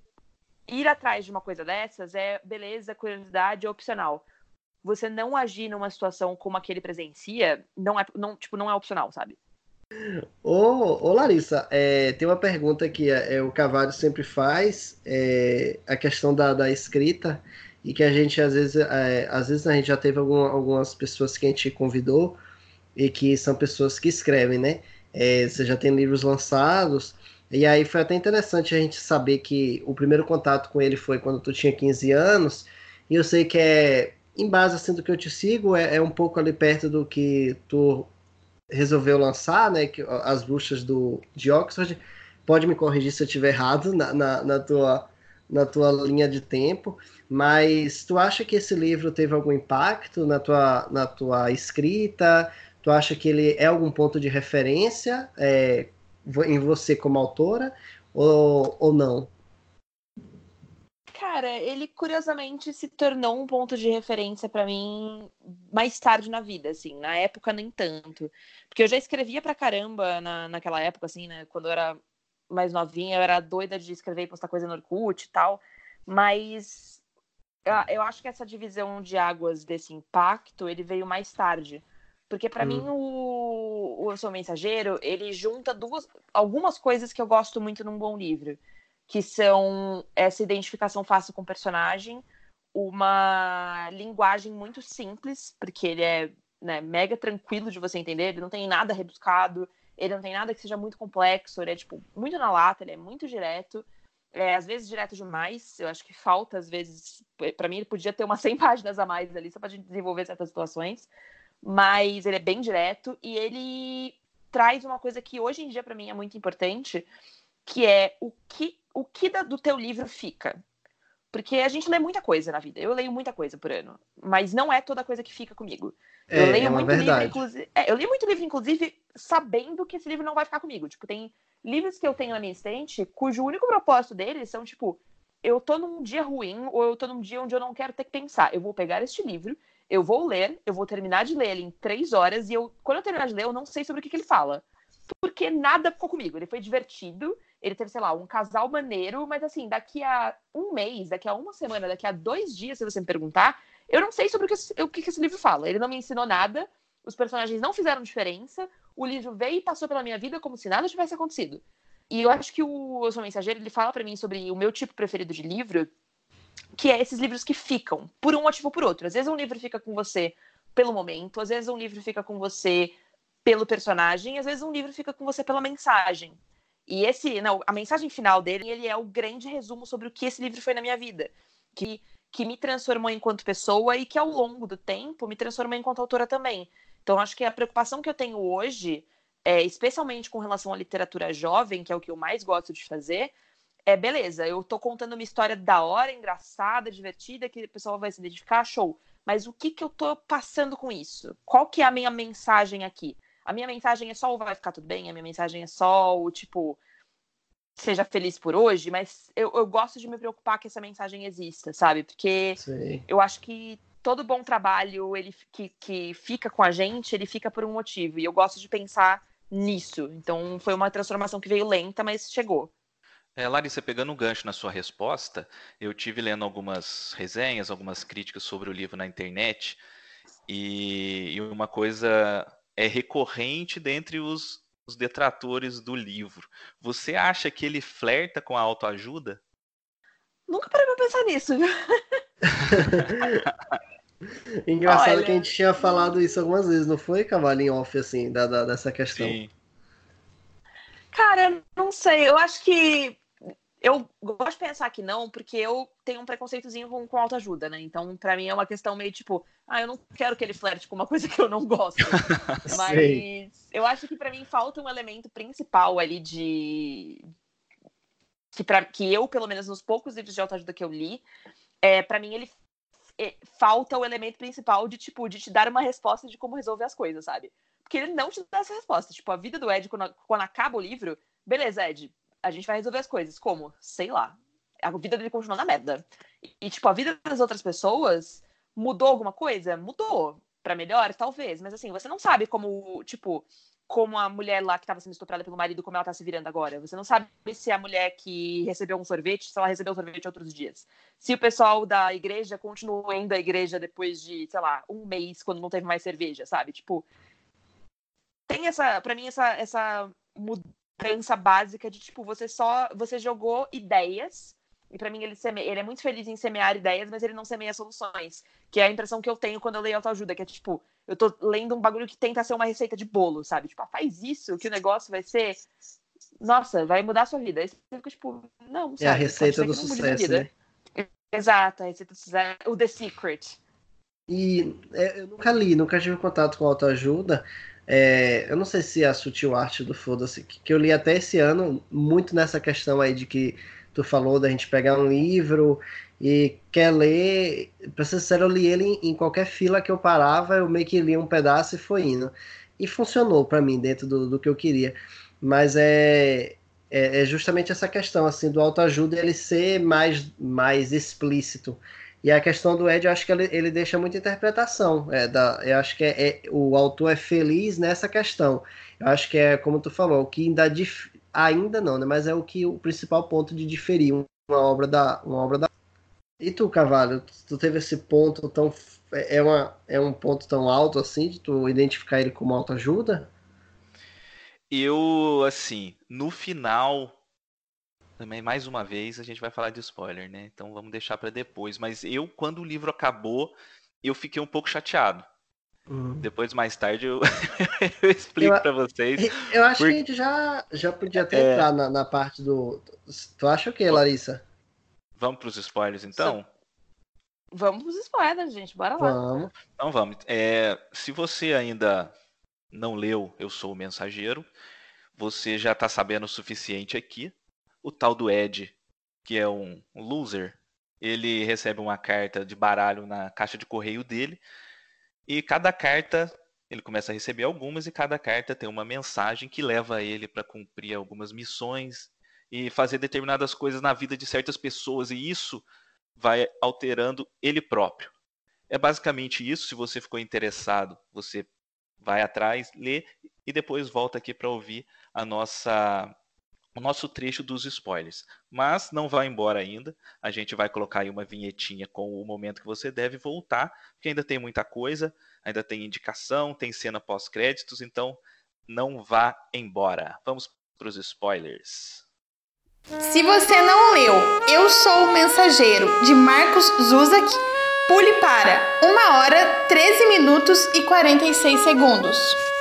ir atrás de uma coisa dessas é beleza, curiosidade, opcional você não agir numa situação como a que ele presencia não é, não, tipo, não é opcional, sabe? Ô, ô Larissa, é, tem uma pergunta que é, é, o Cavalo sempre faz, é, a questão da, da escrita, e que a gente às vezes, é, às vezes a gente já teve algum, algumas pessoas que a gente convidou e que são pessoas que escrevem, né? É, você já tem livros lançados, e aí foi até interessante a gente saber que o primeiro contato com ele foi quando tu tinha 15 anos, e eu sei que é em base assim do que eu te sigo, é, é, um pouco ali perto do que tu resolveu lançar, né? Que, as bruxas do, de Oxford. Pode me corrigir se eu estiver errado na, na, na, tua, na tua linha de tempo, mas tu acha que esse livro teve algum impacto na tua, na tua escrita? Tu acha que ele é algum ponto de referência é, em você como autora ou, ou não? Cara, ele curiosamente se tornou um ponto de referência para mim mais tarde na vida, assim. Na época, nem tanto. Porque eu já escrevia pra caramba na, naquela época, assim, né? Quando eu era mais novinha, eu era doida de escrever e postar coisa no Orkut e tal. Mas eu acho que essa divisão de águas desse impacto, ele veio mais tarde. Porque para hum. mim o, o Eu Sou Mensageiro, ele junta duas algumas coisas que eu gosto muito num bom livro, que são essa identificação fácil com o personagem, uma linguagem muito simples, porque ele é né, mega tranquilo de você entender, ele não tem nada rebuscado, ele não tem nada que seja muito complexo, ele é tipo muito na lata, ele é muito direto, é, às vezes direto demais, eu acho que falta às vezes, para mim ele podia ter umas 100 páginas a mais ali só para gente desenvolver certas situações, mas ele é bem direto e ele traz uma coisa que hoje em dia para mim é muito importante, que é o que o que do teu livro fica. Porque a gente lê muita coisa na vida. Eu leio muita coisa por ano. Mas não é toda coisa que fica comigo. É, eu leio é muito verdade. livro, inclusive. É, eu leio muito livro, inclusive, sabendo que esse livro não vai ficar comigo. Tipo, tem livros que eu tenho na minha estante cujo único propósito deles são, tipo, eu tô num dia ruim ou eu tô num dia onde eu não quero ter que pensar. Eu vou pegar este livro, eu vou ler, eu vou terminar de ler ele em três horas e eu, quando eu terminar de ler, eu não sei sobre o que, que ele fala. Porque nada ficou comigo. Ele foi divertido, ele teve, sei lá, um casal maneiro, mas assim, daqui a um mês, daqui a uma semana, daqui a dois dias, se você me perguntar, eu não sei sobre o que, o que esse livro fala. Ele não me ensinou nada, os personagens não fizeram diferença, o livro veio e passou pela minha vida como se nada tivesse acontecido. E eu acho que o Eu Sou Mensageiro, ele fala para mim sobre o meu tipo preferido de livro, que é esses livros que ficam, por um motivo ou por outro. Às vezes um livro fica com você pelo momento, às vezes um livro fica com você pelo personagem, às vezes um livro fica com você pela mensagem. E esse, não, a mensagem final dele, ele é o grande resumo sobre o que esse livro foi na minha vida, que que me transformou enquanto pessoa e que ao longo do tempo me transformou enquanto autora também. Então acho que a preocupação que eu tenho hoje, é, especialmente com relação à literatura jovem, que é o que eu mais gosto de fazer, é beleza, eu tô contando uma história da hora, engraçada, divertida, que o pessoal vai se identificar, show. Mas o que que eu tô passando com isso? Qual que é a minha mensagem aqui? A minha mensagem é só o vai ficar tudo bem? A minha mensagem é só o tipo seja feliz por hoje, mas eu, eu gosto de me preocupar que essa mensagem exista, sabe? Porque Sim. eu acho que todo bom trabalho ele que, que fica com a gente, ele fica por um motivo. E eu gosto de pensar nisso. Então foi uma transformação que veio lenta, mas chegou. É, Larissa, pegando um gancho na sua resposta, eu tive lendo algumas resenhas, algumas críticas sobre o livro na internet, e, e uma coisa é recorrente dentre os, os detratores do livro. Você acha que ele flerta com a autoajuda? Nunca parei pra pensar nisso, viu? Engraçado Olha... que a gente tinha falado isso algumas vezes, não foi, Cavalinho Off, assim, da, da, dessa questão? Sim. Cara, não sei. Eu acho que eu gosto de pensar que não, porque eu tenho um preconceitozinho com, com autoajuda, né? Então, para mim é uma questão meio tipo, ah, eu não quero que ele flerte com uma coisa que eu não gosto. Mas eu acho que para mim falta um elemento principal ali de que para que eu, pelo menos nos poucos livros de autoajuda que eu li, é, para mim ele é, falta o elemento principal de tipo de te dar uma resposta de como resolver as coisas, sabe? Porque ele não te dá essa resposta. Tipo, a vida do Ed quando, quando acaba o livro, beleza, Ed, a gente vai resolver as coisas. Como? Sei lá. A vida dele continua na merda. E, tipo, a vida das outras pessoas mudou alguma coisa? Mudou. para melhor? Talvez. Mas assim, você não sabe como, tipo, como a mulher lá que estava sendo estuprada pelo marido, como ela tá se virando agora. Você não sabe se a mulher que recebeu um sorvete, se ela recebeu um sorvete outros dias. Se o pessoal da igreja continuou indo à igreja depois de, sei lá, um mês, quando não teve mais cerveja, sabe? Tipo, tem essa, para mim, essa, essa crença básica de tipo, você só você jogou ideias. E para mim ele, seme... ele é muito feliz em semear ideias, mas ele não semeia soluções. Que é a impressão que eu tenho quando eu leio autoajuda, que é tipo, eu tô lendo um bagulho que tenta ser uma receita de bolo, sabe? Tipo, ah, faz isso, que o negócio vai ser. Nossa, vai mudar a sua vida. Aí você fica, tipo, não, sabe? É a receita do sucesso, né? Exato, a receita do sucesso. O The Secret. E é, eu nunca li, nunca tive contato com autoajuda, é, eu não sei se é a sutil arte do foda-se, que, que eu li até esse ano, muito nessa questão aí de que tu falou da gente pegar um livro e quer ler. Pra ser sincero, eu li ele em, em qualquer fila que eu parava, eu meio que li um pedaço e foi indo. E funcionou para mim dentro do, do que eu queria. Mas é, é, é justamente essa questão assim do autoajuda ele ser mais, mais explícito. E a questão do Ed, eu acho que ele, ele deixa muita interpretação. É, da, eu acho que é, é, o autor é feliz nessa questão. Eu acho que é, como tu falou, o que ainda, dif, ainda não, né? Mas é o que o principal ponto de diferir uma obra da. Uma obra da... E tu, Cavalho, tu teve esse ponto tão. É, uma, é um ponto tão alto assim, de tu identificar ele como autoajuda? Eu, assim, no final. Também, mais uma vez, a gente vai falar de spoiler, né? Então vamos deixar para depois. Mas eu, quando o livro acabou, eu fiquei um pouco chateado. Uhum. Depois, mais tarde, eu, eu explico para vocês. Eu acho porque... que a gente já, já podia até é... entrar na, na, parte do. Tu acha o que, Larissa? Vamos para os spoilers, então? Vamos para os spoilers, gente. Bora lá. Vamos. Então vamos. É, se você ainda não leu Eu Sou o Mensageiro, você já está sabendo o suficiente aqui. O tal do Ed, que é um loser, ele recebe uma carta de baralho na caixa de correio dele e cada carta, ele começa a receber algumas, e cada carta tem uma mensagem que leva ele para cumprir algumas missões e fazer determinadas coisas na vida de certas pessoas, e isso vai alterando ele próprio. É basicamente isso. Se você ficou interessado, você vai atrás, lê e depois volta aqui para ouvir a nossa o nosso trecho dos spoilers. Mas não vá embora ainda. A gente vai colocar aí uma vinhetinha com o momento que você deve voltar, porque ainda tem muita coisa, ainda tem indicação, tem cena pós-créditos, então não vá embora. Vamos para os spoilers. Se você não leu Eu Sou o Mensageiro, de Marcos Zuzak, pule para 1 hora, 13 minutos e 46 segundos.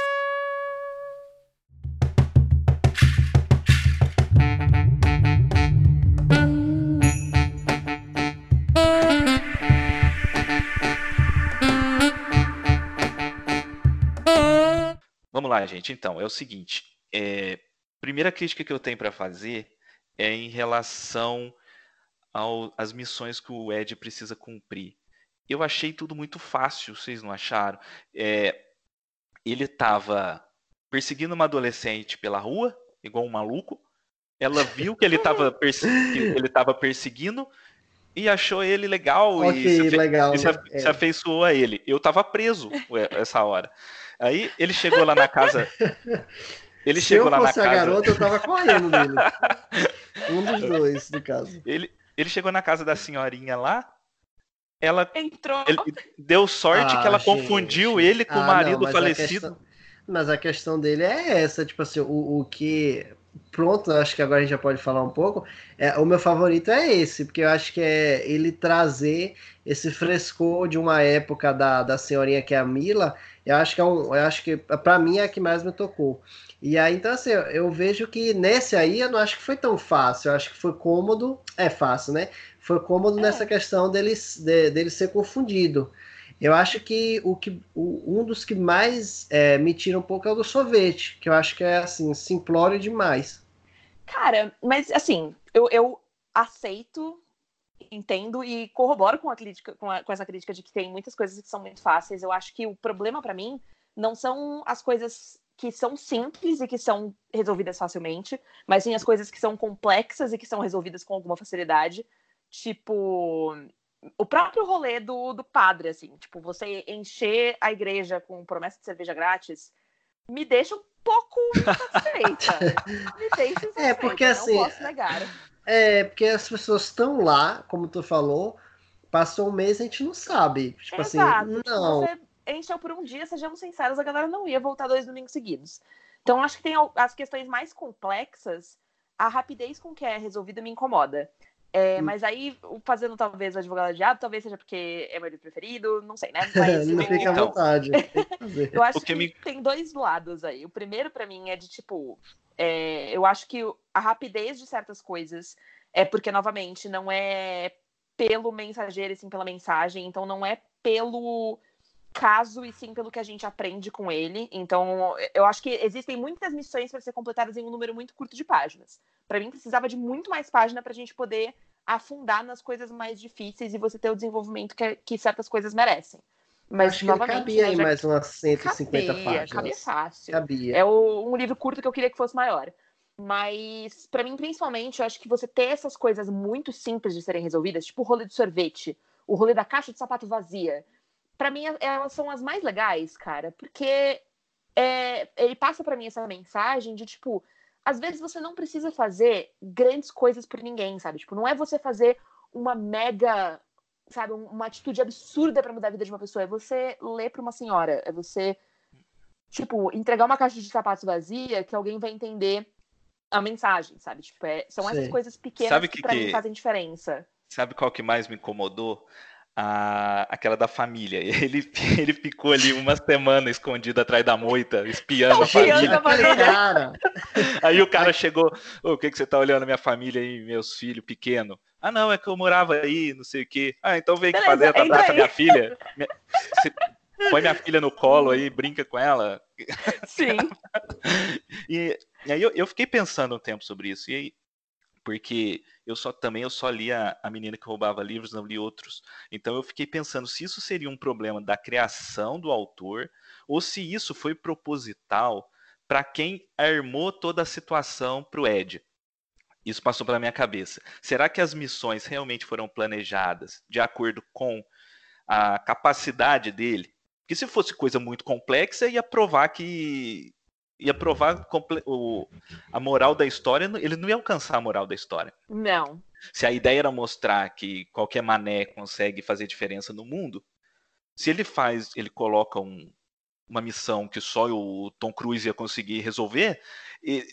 Lá, gente. Então, é o seguinte. É, primeira crítica que eu tenho para fazer é em relação às missões que o Ed precisa cumprir. Eu achei tudo muito fácil, vocês não acharam? É, ele estava perseguindo uma adolescente pela rua, igual um maluco. Ela viu que ele estava ele perseguindo e achou ele legal okay, e, se, legal, e se, é. se afeiçoou a ele. Eu estava preso essa hora. Aí ele chegou lá na casa. Ele Se chegou eu lá na casa. Se a garota, eu tava correndo dele. um dos dois, no caso. Ele, ele chegou na casa da senhorinha lá. Ela entrou. Ele, deu sorte ah, que ela gente. confundiu ele com ah, o marido não, falecido. A questão, mas a questão dele é essa, tipo assim, o, o que pronto, acho que agora a gente já pode falar um pouco. É, o meu favorito é esse, porque eu acho que é ele trazer esse frescor de uma época da, da senhorinha que é a Mila. Eu acho que é um, eu acho que para mim é a que mais me tocou. E aí então assim, eu vejo que nesse aí eu não acho que foi tão fácil, eu acho que foi cômodo, é fácil, né? Foi cômodo é. nessa questão dele, de, dele ser confundido. Eu acho que o que o, um dos que mais é, me tira um pouco é o do sorvete, que eu acho que é assim, simplório demais. Cara, mas assim, eu, eu aceito, entendo e corroboro com a crítica, com, a, com essa crítica de que tem muitas coisas que são muito fáceis. Eu acho que o problema para mim não são as coisas que são simples e que são resolvidas facilmente, mas sim as coisas que são complexas e que são resolvidas com alguma facilidade. Tipo, o próprio rolê do, do padre, assim, tipo, você encher a igreja com promessa de cerveja grátis, me deixa um pouco insatisfeita. me deixa insatisfeita, é, porque assim, não posso negar. É, porque as pessoas estão lá, como tu falou, passou um mês e a gente não sabe. Tipo assim, Exato. assim, não. Tipo, você encheu por um dia, sejamos sinceros, a galera não ia voltar dois domingos seguidos. Então, acho que tem as questões mais complexas, a rapidez com que é resolvida me incomoda. É, hum. mas aí, fazendo talvez o advogado de diabo, talvez seja porque é meu livro preferido, não sei, né? Mas, não fica à então, vontade. eu acho que, que me... tem dois lados aí. O primeiro, para mim, é de tipo. É, eu acho que a rapidez de certas coisas é porque, novamente, não é pelo mensageiro e sim pela mensagem, então não é pelo caso e sim pelo que a gente aprende com ele. Então, eu acho que existem muitas missões para ser completadas em um número muito curto de páginas. Para mim, precisava de muito mais página para a gente poder afundar nas coisas mais difíceis e você ter o desenvolvimento que, que certas coisas merecem. Mas, Acho novamente, cabia né, aí mais umas 150 cabia, páginas. Cabia fácil. Cabia. É o, um livro curto que eu queria que fosse maior. Mas, para mim, principalmente, eu acho que você ter essas coisas muito simples de serem resolvidas, tipo o rolê de sorvete, o rolê da caixa de sapato vazia, para mim elas são as mais legais, cara, porque é, ele passa para mim essa mensagem de tipo, às vezes você não precisa fazer grandes coisas por ninguém, sabe? Tipo, não é você fazer uma mega sabe, uma atitude absurda para mudar a vida de uma pessoa. É você ler para uma senhora, é você, tipo, entregar uma caixa de sapatos vazia que alguém vai entender a mensagem, sabe? Tipo, é, são essas coisas pequenas sabe que, que para mim fazem diferença. Sabe qual que mais me incomodou? A, aquela da família. Ele, ele ficou ali uma semana escondido atrás da moita, espiando a família. Cara. Aí o cara chegou, oh, o que, que você tá olhando minha família e meus filhos pequenos? Ah, não, é que eu morava aí, não sei o quê. Ah, então vem Beleza, fazer a data minha filha. Você põe minha filha no colo aí, brinca com ela. Sim. e, e, aí eu, eu, fiquei pensando um tempo sobre isso. E aí, porque eu só também eu só li a, a menina que roubava livros, não li outros. Então eu fiquei pensando se isso seria um problema da criação do autor ou se isso foi proposital para quem armou toda a situação para o Ed. Isso passou pela minha cabeça. Será que as missões realmente foram planejadas de acordo com a capacidade dele? Porque se fosse coisa muito complexa, ia provar que ia provar o, a moral da história, ele não ia alcançar a moral da história. Não. Se a ideia era mostrar que qualquer mané consegue fazer diferença no mundo, se ele faz, ele coloca um, uma missão que só o Tom Cruise ia conseguir resolver,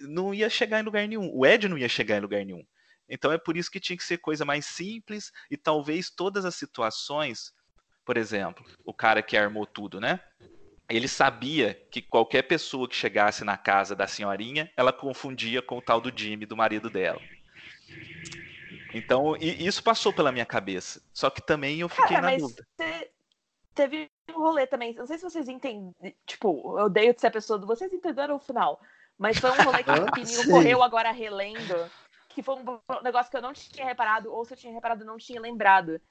não ia chegar em lugar nenhum. O Ed não ia chegar em lugar nenhum. Então é por isso que tinha que ser coisa mais simples e talvez todas as situações, por exemplo, o cara que armou tudo, né? Ele sabia que qualquer pessoa que chegasse na casa da senhorinha, ela confundia com o tal do Jimmy, do marido dela. Então, isso passou pela minha cabeça. Só que também eu fiquei Cara, na dúvida. Teve um rolê também. Não sei se vocês entendem. Tipo, eu odeio de ser a pessoa do. Vocês entenderam o final. Mas foi um rolê que o Pininho correu agora relendo. Que foi um negócio que eu não tinha reparado, ou se eu tinha reparado, não tinha lembrado.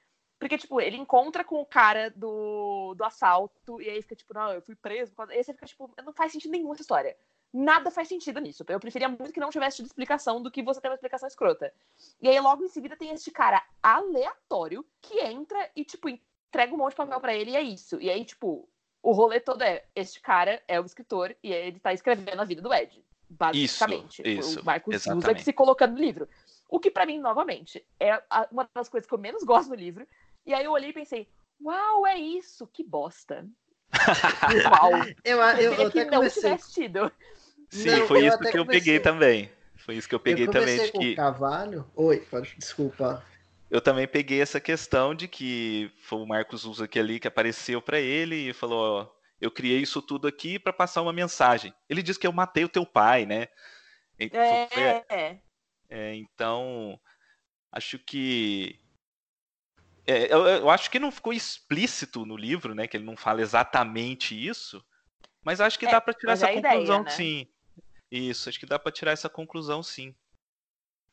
Porque, tipo, ele encontra com o cara do, do assalto, e aí fica, tipo, não, eu fui preso. E aí você fica, tipo, não faz sentido nenhum essa história. Nada faz sentido nisso. Eu preferia muito que não tivesse tido explicação do que você ter uma explicação escrota. E aí, logo em seguida, tem este cara aleatório que entra e, tipo, entrega um monte de papel para ele e é isso. E aí, tipo, o rolê todo é: este cara é o escritor e ele tá escrevendo a vida do Ed. Basicamente. Isso, isso, o Marcos usa se colocando no livro. O que, para mim, novamente, é uma das coisas que eu menos gosto no livro, e aí eu olhei e pensei, uau, é isso, que bosta. uau. eu, eu, eu que não tivesse tido. Sim, não, foi isso que eu peguei também. Foi isso que eu peguei eu também. De que... Cavalho. Oi, pode, desculpa. Eu também peguei essa questão de que foi o Marcos Usa aqui ali que apareceu para ele e falou: ó, eu criei isso tudo aqui para passar uma mensagem. Ele disse que eu matei o teu pai, né? É, é. é então acho que é, eu, eu, acho que não ficou explícito no livro, né? Que ele não fala exatamente isso. Mas acho que é, dá para tirar essa é conclusão, ideia, né? sim. Isso, acho que dá para tirar essa conclusão, sim.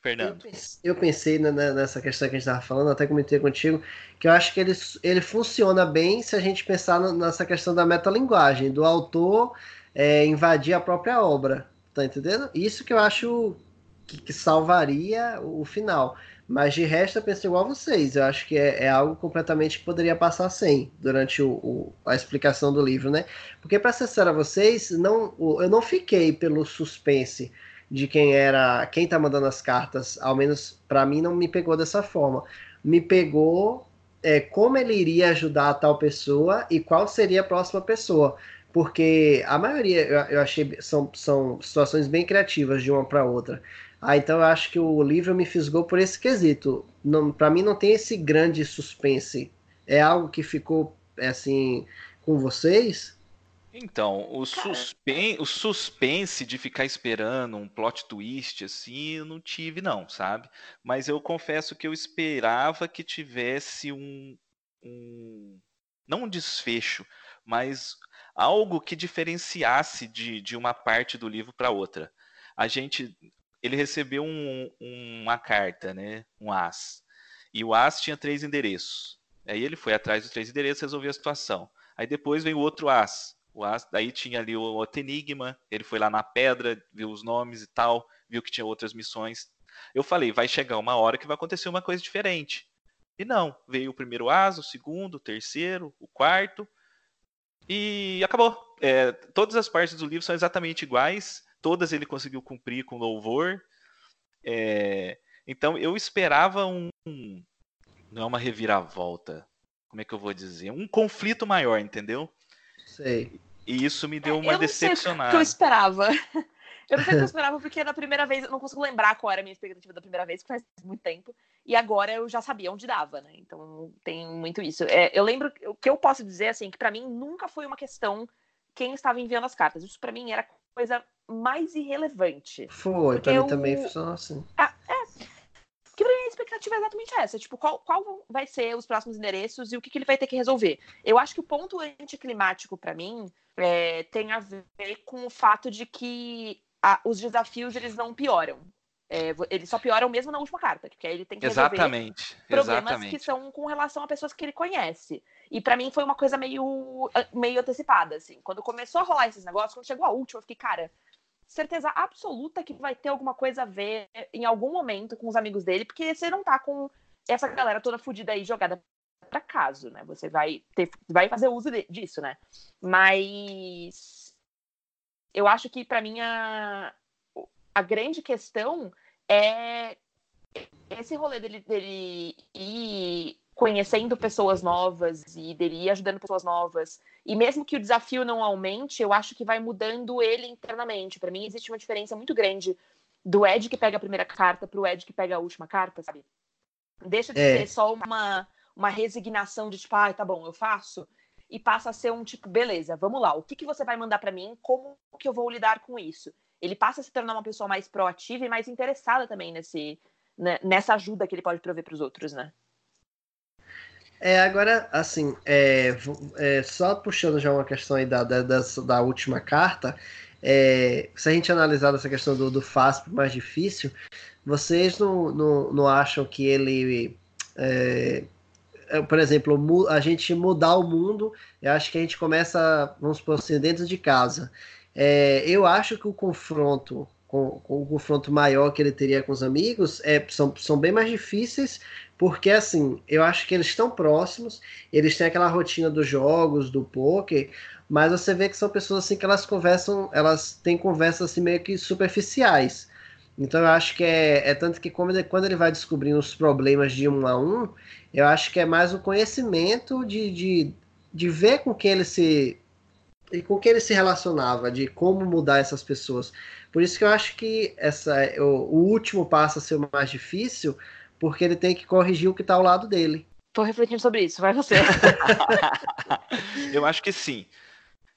Fernando. Eu pensei, eu pensei nessa questão que a gente estava falando, até comentei contigo, que eu acho que ele, ele funciona bem se a gente pensar nessa questão da metalinguagem, do autor é, invadir a própria obra. Tá entendendo? Isso que eu acho que, que salvaria o final. Mas de resto eu penso igual a vocês. Eu acho que é, é algo completamente que poderia passar sem durante o, o, a explicação do livro, né? Porque, para sincero a vocês, não, eu não fiquei pelo suspense de quem era, quem tá mandando as cartas, ao menos para mim não me pegou dessa forma. Me pegou é, como ele iria ajudar a tal pessoa e qual seria a próxima pessoa. Porque a maioria eu, eu achei são, são situações bem criativas de uma para outra. Ah, então eu acho que o livro me fisgou por esse quesito. Para mim não tem esse grande suspense. É algo que ficou assim com vocês? Então, o, suspen o suspense de ficar esperando um plot twist assim, eu não tive não, sabe? Mas eu confesso que eu esperava que tivesse um, um não um desfecho, mas algo que diferenciasse de, de uma parte do livro para outra. A gente ele recebeu um, uma carta, né? Um as. E o as tinha três endereços. Aí ele foi atrás dos três endereços e resolveu a situação. Aí depois veio o outro as. O as, daí tinha ali o outro enigma. Ele foi lá na pedra, viu os nomes e tal, viu que tinha outras missões. Eu falei, vai chegar uma hora que vai acontecer uma coisa diferente. E não, veio o primeiro as, o segundo, o terceiro, o quarto. E acabou. É, todas as partes do livro são exatamente iguais todas ele conseguiu cumprir com louvor. É, então eu esperava um, não é uma reviravolta. Como é que eu vou dizer? Um conflito maior, entendeu? Sei. E isso me deu É, uma eu não sei o decepcionada. que eu esperava. Eu não sei o que eu esperava, porque na primeira vez, eu não consigo lembrar qual era a minha expectativa da primeira vez, porque faz muito tempo. E agora eu já sabia onde dava, né? Então tem muito isso. É, eu lembro, o que eu posso dizer, assim, que para mim nunca foi uma questão quem estava enviando as cartas. Isso para mim era coisa mais irrelevante. Foi, pra Eu- mim também funcionou assim. Porque pra mim a expectativa é exatamente essa. Tipo, qual, qual vai ser os próximos endereços e o que, que ele vai ter que resolver. Eu acho que o ponto anticlimático pra mim é, tem a ver com o fato de que a- os desafios eles não pioram. É, eles só pioram mesmo na última carta, porque aí ele tem que resolver Exatamente. problemas Exatamente. que são com relação a pessoas que ele conhece. E pra mim foi uma coisa meio, meio antecipada, assim. Quando começou a rolar esses negócios, quando chegou a última, eu fiquei, cara, certeza absoluta que vai ter alguma coisa a ver em algum momento com os amigos dele, porque você não tá com essa galera toda fodida aí jogada pra caso, né? Você vai ter, vai fazer uso de- disso, né? Mas eu acho que pra mim a, a grande questão é esse rolê dele, dele ir conhecendo pessoas novas e dele ir ajudando pessoas novas. E mesmo que o desafio não aumente, eu acho que vai mudando ele internamente. Para mim, existe uma diferença muito grande do Ed que pega a primeira carta pro Ed que pega a última carta, sabe? Deixa de É. ser só uma, uma resignação de tipo, ah, tá bom, eu faço. E passa a ser um tipo, beleza, vamos lá, o que, que você vai mandar para mim? Como que eu vou lidar com isso? Ele passa a se tornar uma pessoa mais proativa e mais interessada também nesse, né, nessa ajuda que ele pode prover para os outros, né? É, agora, assim, é, é, só puxando já uma questão aí da, da, da última carta, é, se a gente analisar essa questão do, do pro mais difícil, vocês não, não, não acham que ele, é, é, por exemplo, a gente mudar o mundo, eu acho que a gente começa, vamos supor assim, dentro de casa. É, eu acho que o confronto, com, com o confronto maior que ele teria com os amigos, é, são, são bem mais difíceis, porque assim, eu acho que eles estão próximos, eles têm aquela rotina dos jogos, do poker, mas você vê que são pessoas assim que elas conversam, elas têm conversas assim meio que superficiais. Então eu acho que é, é tanto que quando ele, quando ele vai descobrindo os problemas de um a um, eu acho que é mais o conhecimento de, de, de ver com quem ele se e com quem ele se relacionava, de como mudar essas pessoas. Por isso que eu acho que essa, o, o último passa a ser o mais difícil, porque ele tem que corrigir o que está ao lado dele. Tô refletindo sobre isso, vai você. Eu acho que sim.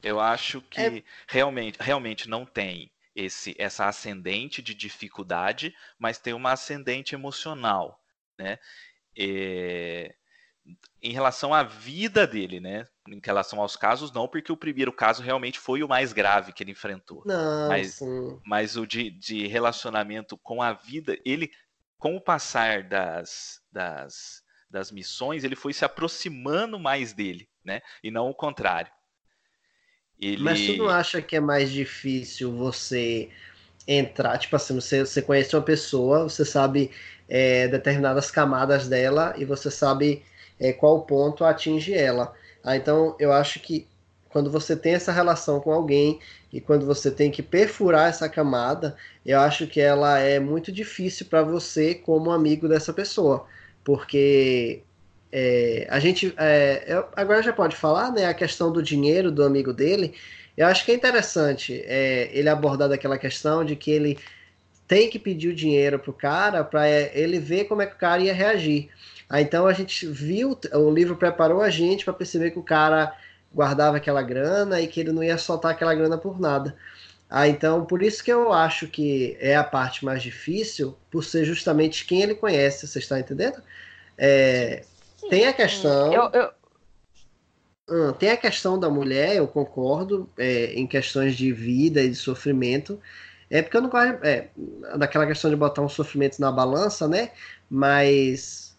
Eu acho que É. realmente, realmente não tem esse essa ascendente de dificuldade, mas tem uma ascendente emocional, né? É, Em relação à vida dele, né? Em relação aos casos, não, porque o primeiro caso realmente foi o mais grave que ele enfrentou. Não, Mas- sim. Mas o de, de relacionamento com a vida, ele, com o passar das, das, das missões, ele foi se aproximando mais dele, né? E não o contrário. Ele... Mas tu não acha que é mais difícil você entrar, tipo assim, você, você conhece uma pessoa, você sabe é, determinadas camadas dela e você sabe é, qual ponto atinge ela. Ah, então eu acho que quando você tem essa relação com alguém e quando você tem que perfurar essa camada, eu acho que ela é muito difícil para você como amigo dessa pessoa, porque é, a gente é, eu- agora já pode falar, né? A questão do dinheiro do amigo dele. Eu acho que é interessante é, ele abordar daquela questão de que ele tem que pedir o dinheiro pro cara para ele ver como é que o cara ia reagir. Aí, então a gente viu, o livro preparou a gente para perceber que o cara guardava aquela grana e que ele não ia soltar aquela grana por nada. Ah, então por isso que eu acho que é a parte mais difícil, por ser justamente quem ele conhece, você está entendendo? É, tem a questão. Eu, eu- Hum, tem a questão da mulher, eu concordo, é, em questões de vida e de sofrimento. É porque eu não gosto é, daquela questão de botar um sofrimento na balança, né? Mas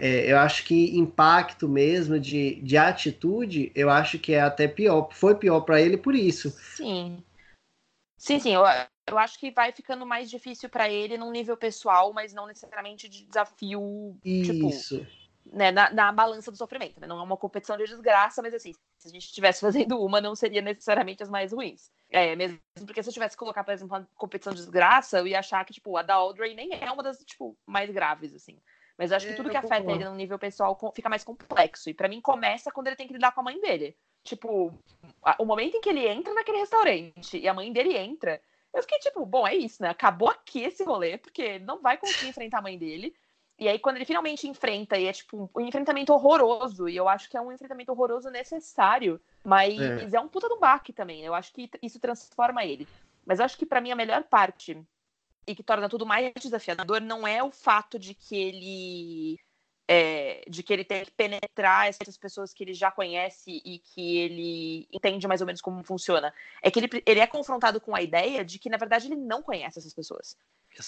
é, eu acho que impacto mesmo de, de atitude, eu acho que é até pior. Foi pior para ele por isso. sim. Sim, sim. Eu, eu acho que vai ficando mais difícil pra ele num nível pessoal, mas não necessariamente de desafio, tipo, Isso. né, na, na balança do sofrimento, né? Não é uma competição de desgraça, mas assim, se a gente estivesse fazendo uma, não seria necessariamente as mais ruins. É, mesmo porque se eu tivesse que colocar, por exemplo, uma competição de desgraça, eu ia achar que, tipo, a da Audrey nem é uma das, tipo, mais graves, assim. Mas eu acho que É, tudo eu que afeta concordo. ele no nível pessoal fica mais complexo. E pra mim começa quando ele tem que lidar com a mãe dele. Tipo, o momento em que ele entra naquele restaurante e a mãe dele entra, eu fiquei tipo, bom, é isso, né? Acabou aqui esse rolê, porque ele não vai conseguir enfrentar a mãe dele. E aí, quando ele finalmente enfrenta, e é tipo um enfrentamento horroroso, e eu acho que é um enfrentamento horroroso necessário, mas É. é, um puta do baque também. Eu acho que isso transforma ele. Mas eu acho que pra mim a melhor parte e que torna tudo mais desafiador não é o fato de que ele é, de que ele tem que penetrar essas pessoas que ele já conhece e que ele entende mais ou menos como funciona. É que ele, ele é confrontado com a ideia de que, na verdade, ele não conhece essas pessoas.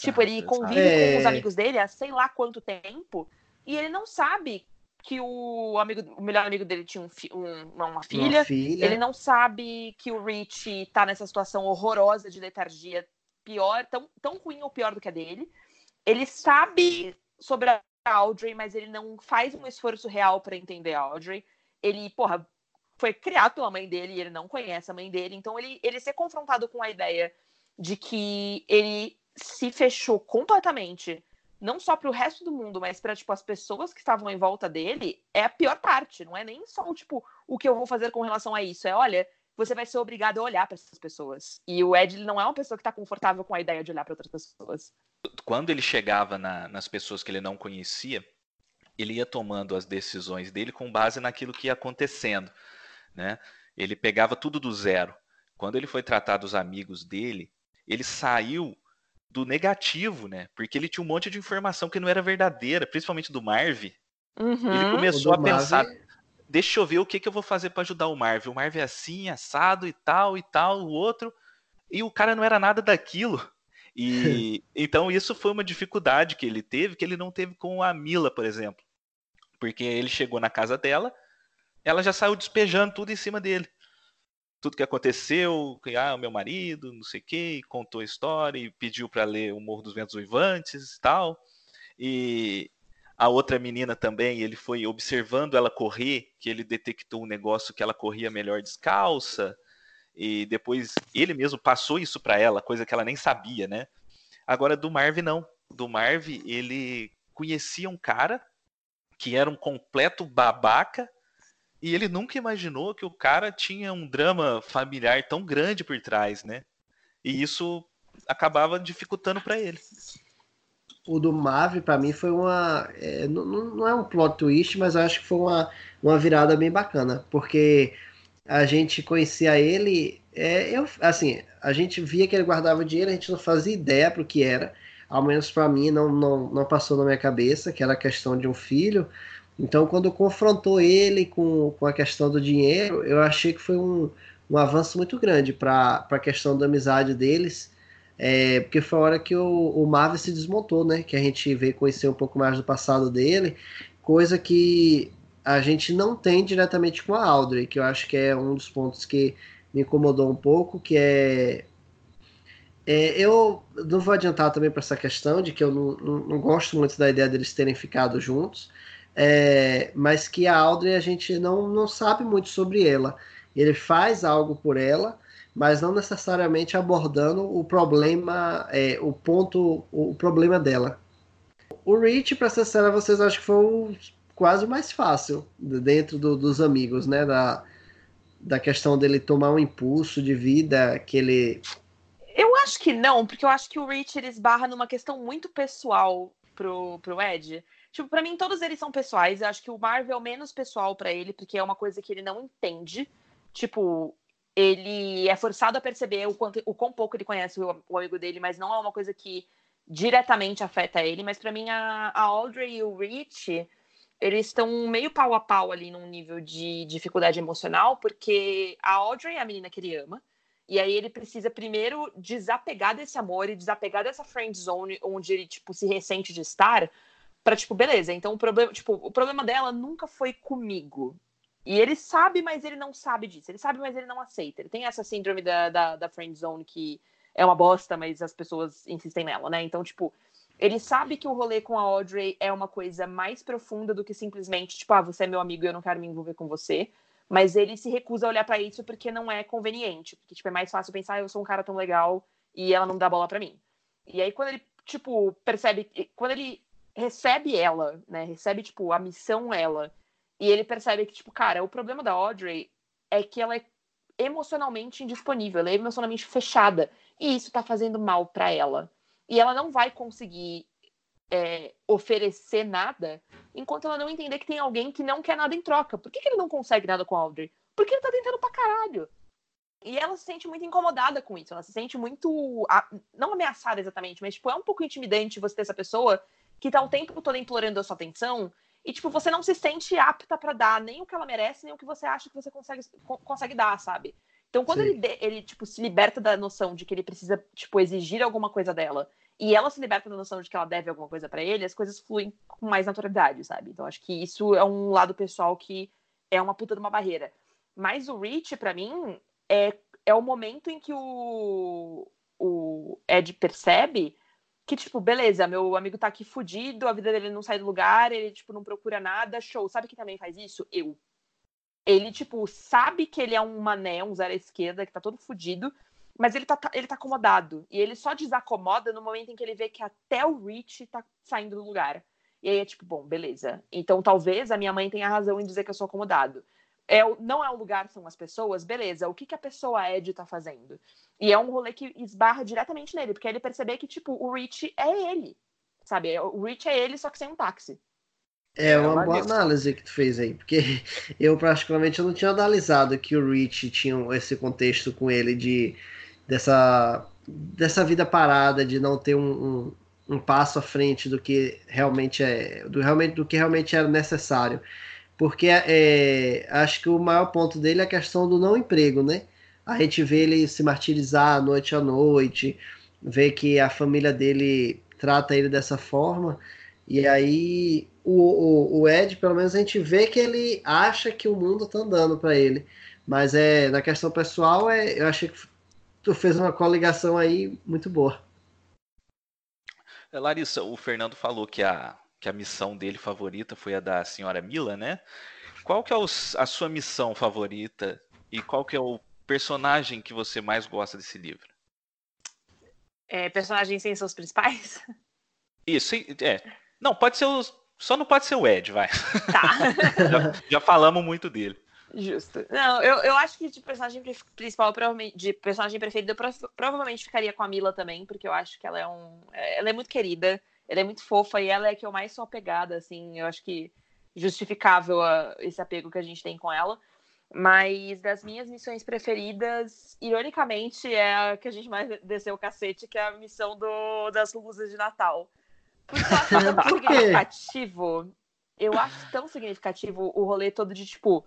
tipo, ele convive É. com os amigos dele há sei lá quanto tempo e ele não sabe que o amigo, o melhor amigo dele tinha um fi- um- uma filha. Uma filha. Ele não sabe que o Rich tá nessa situação horrorosa de letargia, pior, tão, tão ruim ou pior do que a dele. Ele sabe sobre a Audrey, mas ele não faz um esforço real pra entender a Audrey. Ele, porra, foi criado pela mãe dele e ele não conhece a mãe dele. Então ele, ele ser confrontado com a ideia de que ele se fechou completamente, não só para o resto do mundo, mas para tipo as pessoas que estavam em volta dele, é a pior parte. Não é nem só tipo o que eu vou fazer com relação a isso. É, olha, você vai ser obrigado a olhar para essas pessoas. E o Ed ele não é uma pessoa que está confortável com a ideia de olhar para outras pessoas. Quando ele chegava na- nas pessoas que ele não conhecia, ele ia tomando as decisões dele com base naquilo que ia acontecendo, né? Ele pegava tudo do zero. Quando ele foi tratar dos amigos dele, ele saiu do negativo, né? Porque ele tinha um monte de informação que não era verdadeira, principalmente do Marv. Ele Uhum. começou O a pensar, Marvel- deixa eu ver o que, que eu vou fazer para ajudar o Marv. O Marv é assim, assado e tal e tal, o outro. E o cara não era nada daquilo. E então isso foi uma dificuldade que ele teve, que ele não teve com a Mila, por exemplo. Porque ele chegou na casa dela, ela já saiu despejando tudo em cima dele. Tudo que aconteceu, que ah, o meu marido, não sei o quê, contou a história e pediu para ler O Morro dos Ventos Uivantes e tal. E a outra menina também, ele foi observando ela correr, que ele detectou um negócio que ela corria melhor descalça, e depois ele mesmo passou isso para ela, coisa que ela nem sabia, né? Agora do Marv não. Do Marv ele conhecia um cara que era um completo babaca e ele nunca imaginou que o cara tinha um drama familiar tão grande por trás, né? E isso acabava dificultando para ele. O do Marvel, pra mim, foi uma. é, não, não é um plot twist, mas eu acho que foi uma, uma virada bem bacana. Porque a gente conhecia ele. É, eu, assim, a gente via que ele guardava dinheiro, a gente não fazia ideia pro que era. Ao menos pra mim, não, não, não passou na minha cabeça, que era questão de um filho. Então, quando confrontou ele com, com a questão do dinheiro, eu achei que foi um, um avanço muito grande para a questão da amizade deles. É, porque foi a hora que o, o Marvel se desmontou, né? Que a gente veio conhecer um pouco mais do passado dele, coisa que a gente não tem diretamente com a Audrey, que eu acho que é um dos pontos que me incomodou um pouco, que é. é, eu não vou adiantar também para essa questão de que eu não, não, não gosto muito da ideia deles terem ficado juntos, é, mas que a Audrey a gente não, não sabe muito sobre ela. Ele faz algo por ela, mas não necessariamente abordando o problema, é, o ponto, o problema dela. O Rich, para ser sincero, vocês acham que foi o, quase o mais fácil dentro do, dos amigos, né? Da, da questão dele tomar um impulso de vida que ele. Eu acho que não, porque eu acho que o Rich ele esbarra numa questão muito pessoal pro, pro Ed. Tipo, pra mim, todos eles são pessoais. Eu acho que o Marvel é o menos pessoal pra ele, porque é uma coisa que ele não entende. Tipo, ele é forçado a perceber o, quanto, o quão pouco ele conhece o, o amigo dele, mas não é uma coisa que diretamente afeta ele. Mas pra mim, a, a Audrey e o Rich, eles estão meio pau a pau ali num nível de dificuldade emocional, porque a Audrey é a menina que ele ama. E aí ele precisa primeiro desapegar desse amor e desapegar dessa friend zone onde ele tipo se ressente de estar, para tipo, beleza, então o problema, tipo, o problema dela nunca foi comigo. E ele sabe, mas ele não sabe disso. Ele sabe, mas ele não aceita. Ele tem essa síndrome da, da, da friend zone que é uma bosta, mas as pessoas insistem nela, né? Então, tipo, ele sabe que o rolê com a Audrey é uma coisa mais profunda do que simplesmente, tipo, ah, você é meu amigo e eu não quero me envolver com você. Mas ele se recusa a olhar para isso porque não é conveniente. Porque, tipo, é mais fácil pensar, ah, eu sou um cara tão legal e ela não dá bola para mim. E aí, quando ele, tipo, percebe. Quando ele recebe ela, né? Recebe, tipo, a missão ela. E ele percebe que, tipo, cara, o problema da Audrey é que ela é emocionalmente indisponível, ela é emocionalmente fechada. E isso tá fazendo mal para ela. E ela não vai conseguir é, oferecer nada enquanto ela não entender que tem alguém que não quer nada em troca. Por que, que ele não consegue nada com a Audrey? Porque ele tá tentando pra caralho. E ela se sente muito incomodada com isso. Ela se sente muito. Não ameaçada exatamente, mas tipo, é um pouco intimidante você ter essa pessoa que tá o tempo todo implorando a sua atenção e, tipo, você não se sente apta para dar nem o que ela merece, nem o que você acha que você consegue, consegue dar, sabe? Então, quando ele, ele, tipo, se liberta da noção de que ele precisa, tipo, exigir alguma coisa dela e ela se liberta da noção de que ela deve alguma coisa para ele, as coisas fluem com mais naturalidade, sabe? Então, acho que isso é um lado pessoal que é uma puta de uma barreira. Mas o Rich, para mim, é, é o momento em que o, o Ed percebe que, tipo, beleza, meu amigo tá aqui fudido, a vida dele não sai do lugar, ele, tipo, não procura nada, show. Sabe quem também faz isso? Eu. Ele, tipo, sabe que ele é um mané, um zero à esquerda, que tá todo fudido, mas ele tá, ele tá acomodado. E ele só desacomoda no momento em que ele vê que até o Rich tá saindo do lugar. E aí é tipo, bom, beleza. Então talvez a minha mãe tenha razão em dizer que eu sou acomodado é, não é o lugar, são as pessoas, beleza, o que, que a pessoa Ed tá fazendo? E é um rolê que esbarra diretamente nele, porque ele perceber que, tipo, o Rich é ele, sabe? O Rich é ele, só que sem um táxi. É uma boa análise que tu fez aí, porque eu particularmente eu não tinha analisado que o Rich tinha esse contexto com ele de dessa, dessa vida parada, de não ter um, um, um passo à frente do que realmente é, do, realmente, do que realmente era necessário porque é, acho que o maior ponto dele é a questão do não emprego, né? A gente vê ele se martirizar noite a noite, vê que a família dele trata ele dessa forma, e aí o, o, o Ed, pelo menos a gente vê que ele acha que o mundo tá andando para ele, mas é na questão pessoal, é, eu achei que tu fez uma coligação aí muito boa. É, Larissa, o Fernando falou que a, que a missão dele favorita foi a da senhora Mila, né? Qual que é o, a sua missão favorita e qual que é o personagem que você mais gosta desse livro? É, personagens sem seus principais? Isso, é. Não, pode ser os. Só não pode ser o Ed, vai. Tá. já, já, falamos muito dele. Justo. Não, eu, eu acho que de personagem principal, provavelmente, de personagem preferido, eu provavelmente ficaria com a Mila também, porque eu acho que ela é um. Ela é muito querida. Ela é muito fofa e ela é a que eu mais sou apegada, assim, eu acho que justificável a, esse apego que a gente tem com ela. Mas das minhas missões preferidas, ironicamente, é a que a gente mais desceu o cacete, que é a missão do, das luzes de Natal. Eu acho tão significativo. Eu acho tão significativo o rolê todo de, tipo,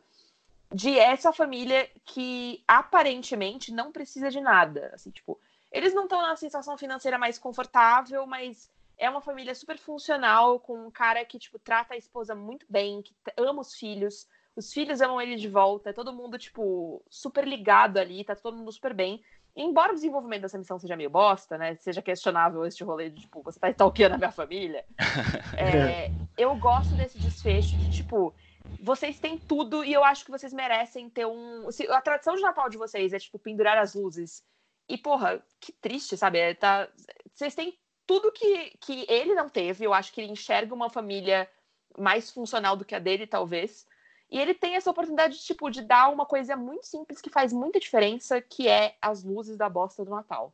de essa família que aparentemente não precisa de nada. Assim, tipo, eles não estão na situação financeira mais confortável, mas é uma família super funcional, com um cara que, tipo, trata a esposa muito bem, que ama os filhos, os filhos amam ele de volta, é todo mundo, tipo, super ligado ali, tá todo mundo super bem. E embora o desenvolvimento dessa missão seja meio bosta, né? Seja questionável este rolê de, tipo, você tá stalkeando a minha família. é, eu gosto desse desfecho de, tipo, vocês têm tudo e eu acho que vocês merecem ter um. A tradição de Natal de vocês é, tipo, pendurar as luzes. E, porra, que triste, sabe? É, tá... Vocês têm tudo que, que ele não teve. Eu acho que ele enxerga uma família mais funcional do que a dele, talvez. E ele tem essa oportunidade, tipo, de dar uma coisa muito simples que faz muita diferença, que é as luzes da bosta do Natal.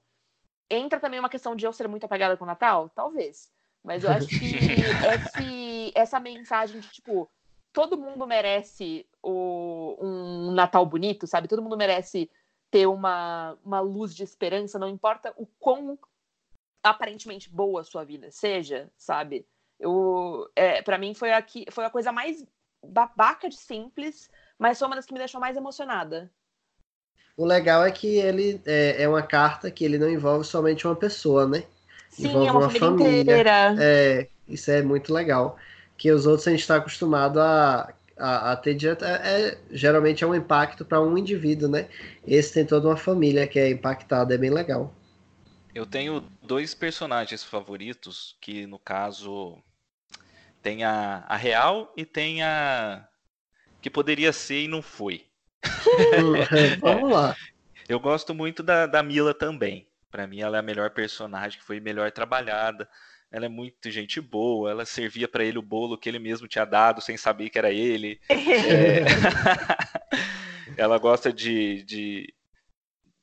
Entra também uma questão de eu ser muito apegada com o Natal? Talvez. Mas eu acho que esse, essa mensagem de, tipo, todo mundo merece o, um Natal bonito, sabe? Todo mundo merece ter uma, uma luz de esperança, não importa o quão aparentemente boa a sua vida seja, sabe? Eu, é, para mim foi aqui foi a coisa mais babaca de simples, mas foi uma das que me deixou mais emocionada. O legal é que ele é, é uma carta que ele não envolve somente uma pessoa, né? Sim, envolve é uma, uma família, família. Inteira. É, isso é muito legal. Que os outros a gente está acostumado a, a, a, ter direto. É, é, geralmente é um impacto para um indivíduo, né? Esse tem toda uma família que é impactada, é bem legal. Eu tenho dois personagens favoritos, que no caso tem a, a real e tem a que poderia ser e não foi. Vamos lá. Eu gosto muito da, da Mila também. Para mim, ela é a melhor personagem, que foi melhor trabalhada. ela é muito gente boa, ela servia para ele o bolo que ele mesmo tinha dado sem saber que era ele. é... ela gosta de, de,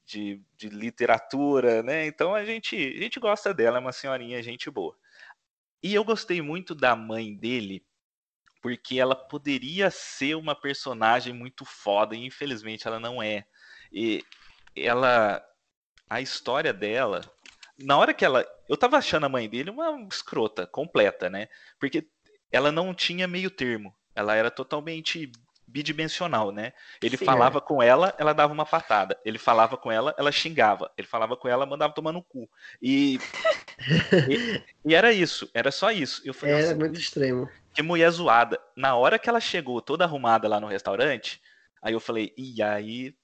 de, de, literatura, né? Então a gente, a gente gosta dela, é uma senhorinha gente boa. E eu gostei muito da mãe dele, porque ela poderia ser uma personagem muito foda, e infelizmente ela não é. E ela. A história dela. Na hora que ela. Eu tava achando a mãe dele uma escrota, completa, né? Porque ela não tinha meio termo. Ela era totalmente bidimensional, né? Ele Sim, falava é. com ela, ela dava uma patada. Ele falava com ela, ela xingava. Ele falava com ela, mandava tomar no cu. E, e, e, era isso, era só isso. Eu falei, era muito extremo. Que mulher zoada. Na hora que ela chegou toda arrumada lá no restaurante, aí eu falei, e aí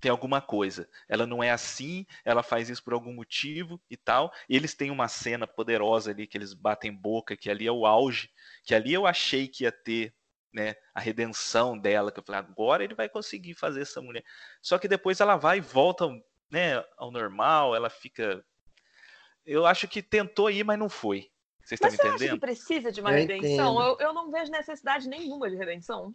tem alguma coisa. Ela não é assim, ela faz isso por algum motivo e tal. E eles têm uma cena poderosa ali que eles batem boca, que ali é o auge, que ali eu achei que ia ter né, a redenção dela, que eu falei, agora ele vai conseguir fazer essa mulher. Só que depois ela vai e volta, né, ao normal, ela fica eu acho que tentou ir, mas não foi. Vocês estão mas entendendo? Você acha que precisa de uma eu redenção? Eu, eu não vejo necessidade nenhuma de redenção.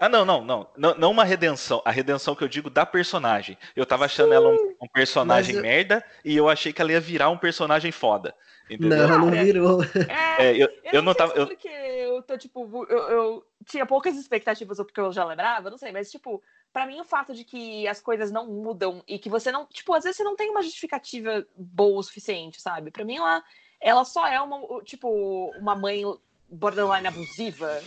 Ah, não, não, não, não. Não uma redenção. A redenção que eu digo da personagem. Eu tava achando Sim, ela um, um personagem eu... merda e eu achei que ela ia virar um personagem foda. Entendeu? Não, não virou. É, é eu, eu, eu, não, tava. eu... Porque eu tô, tipo, eu, eu tinha poucas expectativas, ou porque eu já lembrava, não sei, mas, tipo, para mim o fato de que as coisas não mudam e que você não. Tipo, às vezes você não tem uma justificativa boa o suficiente, sabe? Para mim ela, ela só é uma, tipo, uma mãe borderline abusiva,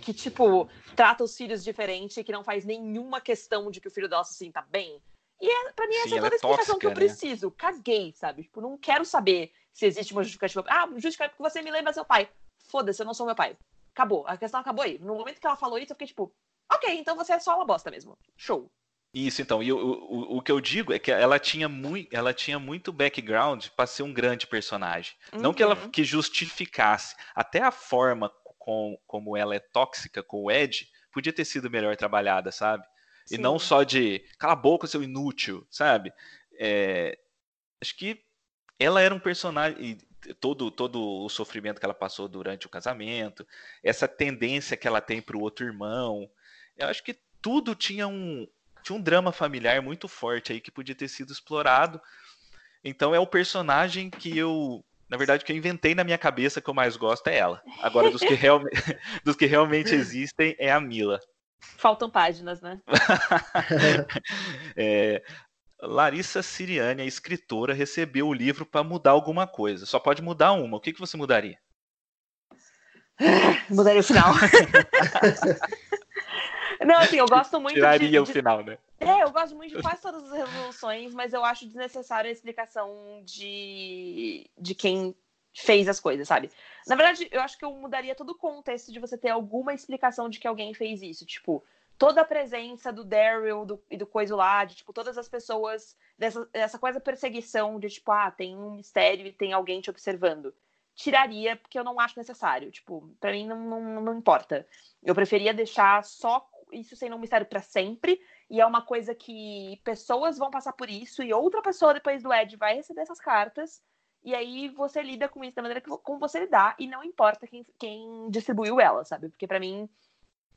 que, tipo, trata os filhos diferente e que não faz nenhuma questão de que o filho dela se sinta bem. E é, pra mim, essa Sim, é toda a explicação tóxica, que eu né? preciso. Caguei, sabe? Tipo, não quero saber se existe uma justificativa. Ah, justificativa porque você me lembra seu pai. Foda-se, eu não sou meu pai. Acabou. A questão acabou aí. No momento que ela falou isso, eu fiquei tipo, ok, então você é só uma bosta mesmo. Show. Isso, então. E o, o, o que eu digo é que ela tinha, muito, ela tinha muito background para ser um grande personagem. Uhum. Não que ela uhum. que justificasse. Até a forma com, como ela é tóxica com o Ed podia ter sido melhor trabalhada, sabe? Sim. E não só de cala a boca, seu inútil, sabe? É, acho que ela era um personagem. Todo, todo o sofrimento que ela passou durante o casamento, essa tendência que ela tem para o outro irmão. Eu acho que tudo tinha um, tinha um drama familiar muito forte aí que podia ter sido explorado. Então é o personagem que eu, na verdade, que eu inventei na minha cabeça que eu mais gosto é ela. Agora dos que, real, dos que realmente existem é a Mila. Faltam páginas, né? é, Larissa Siriane, a escritora, recebeu o livro para mudar alguma coisa. Só pode mudar uma. O que, que você mudaria? Mudaria o final. Não, assim, eu gosto muito Tiraria de, o final, né? É, eu gosto muito de quase todas as resoluções, mas eu acho desnecessária a explicação de, de quem fez as coisas, sabe? Na verdade, eu acho que eu mudaria todo o contexto de você ter alguma explicação de que alguém fez isso. Tipo, toda a presença do Daryl do, e do coisa lá, de tipo, todas as pessoas, dessa, dessa coisa perseguição de tipo, ah, tem um mistério e tem alguém te observando. Tiraria, porque eu não acho necessário. Tipo, pra mim não, não, não importa. Eu preferia deixar só isso sendo um mistério para sempre. E é uma coisa que pessoas vão passar por isso, e outra pessoa depois do Ed vai receber essas cartas. E aí você lida com isso da maneira que, como você lidar, e não importa quem, quem distribuiu ela, sabe? Porque para mim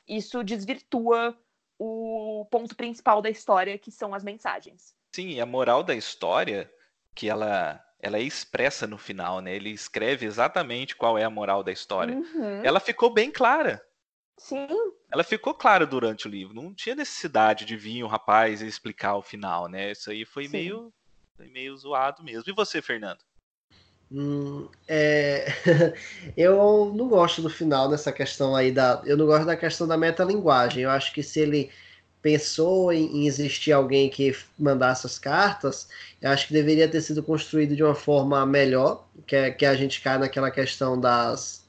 isso desvirtua o ponto principal da história, que são as mensagens. Sim, a moral da história, que ela ela é expressa no final, né? Ele escreve exatamente qual é a moral da história. Uhum. Ela ficou bem clara. Sim. Ela ficou clara durante o livro. Não tinha necessidade de vir o rapaz e explicar o final, né? Isso aí foi meio, foi meio zoado mesmo. E você, Fernando? Hum, é... eu não gosto do final dessa questão aí da. Eu não gosto da questão da metalinguagem. Eu acho que se ele pensou em, em existir alguém que mandasse as cartas, eu acho que deveria ter sido construído de uma forma melhor, que, é, que a gente cai naquela questão das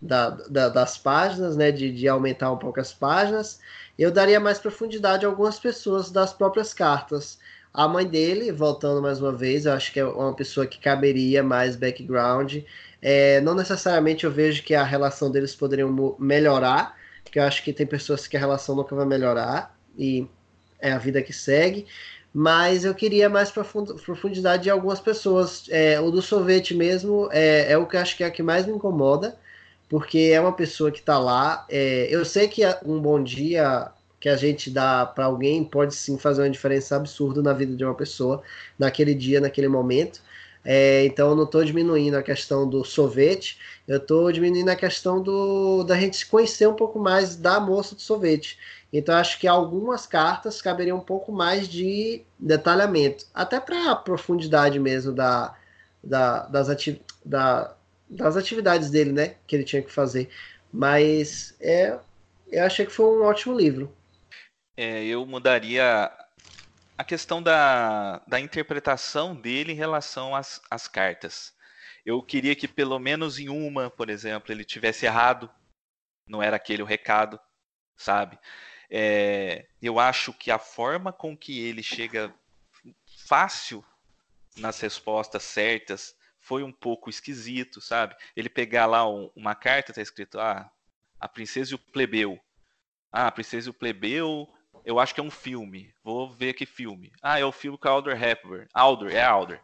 da, da, das páginas, né, de, de aumentar um pouco as páginas, eu daria mais profundidade a algumas pessoas das próprias cartas. A mãe dele, voltando mais uma vez, eu acho que é uma pessoa que caberia mais background. É, não necessariamente eu vejo que a relação deles poderiam melhorar, porque eu acho que tem pessoas que a relação nunca vai melhorar, e é a vida que segue. mas eu queria mais profundidade de algumas pessoas. É, o do sorvete mesmo é, é, o que eu acho que é a que mais me incomoda, porque é uma pessoa que está lá. É, eu sei que um bom dia que a gente dá para alguém pode sim fazer uma diferença absurda na vida de uma pessoa, naquele dia, naquele momento. É, então eu não estou diminuindo a questão do sorvete, eu estou diminuindo a questão do, da gente conhecer um pouco mais da moça do sorvete. Então acho que algumas cartas caberiam um pouco mais de detalhamento, até para a profundidade mesmo da, da, das, ati da, das atividades dele, né? Que ele tinha que fazer. Mas é, eu achei que foi um ótimo livro. É, eu mudaria a questão da, da interpretação dele em relação às, às cartas. Eu queria que pelo menos em uma, por exemplo, ele tivesse errado. Não era aquele o recado, sabe? É, eu acho que a forma com que ele chega fácil nas respostas certas foi um pouco esquisito, sabe? Ele pegar lá um, uma carta, tá escrito, ah, a princesa e o plebeu. Ah, a princesa e o plebeu, eu acho que é um filme. Vou ver que filme. Ah, é o filme com a Alder Hepburn. Alder, é Alder.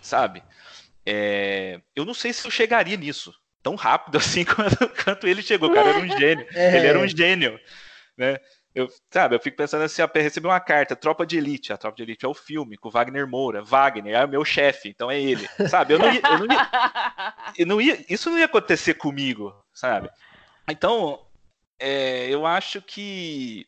Sabe? É, eu não sei se eu chegaria nisso tão rápido assim quanto, ele chegou. O cara era um gênio. É. Ele era um gênio. Né? Eu, sabe, eu fico pensando assim, recebi uma carta, Tropa de Elite, a Tropa de Elite é o filme, com Wagner Moura, Wagner é o meu chefe, então é ele, sabe, eu não ia, eu não ia, eu não ia, isso não ia acontecer comigo, sabe, então, é, eu acho que,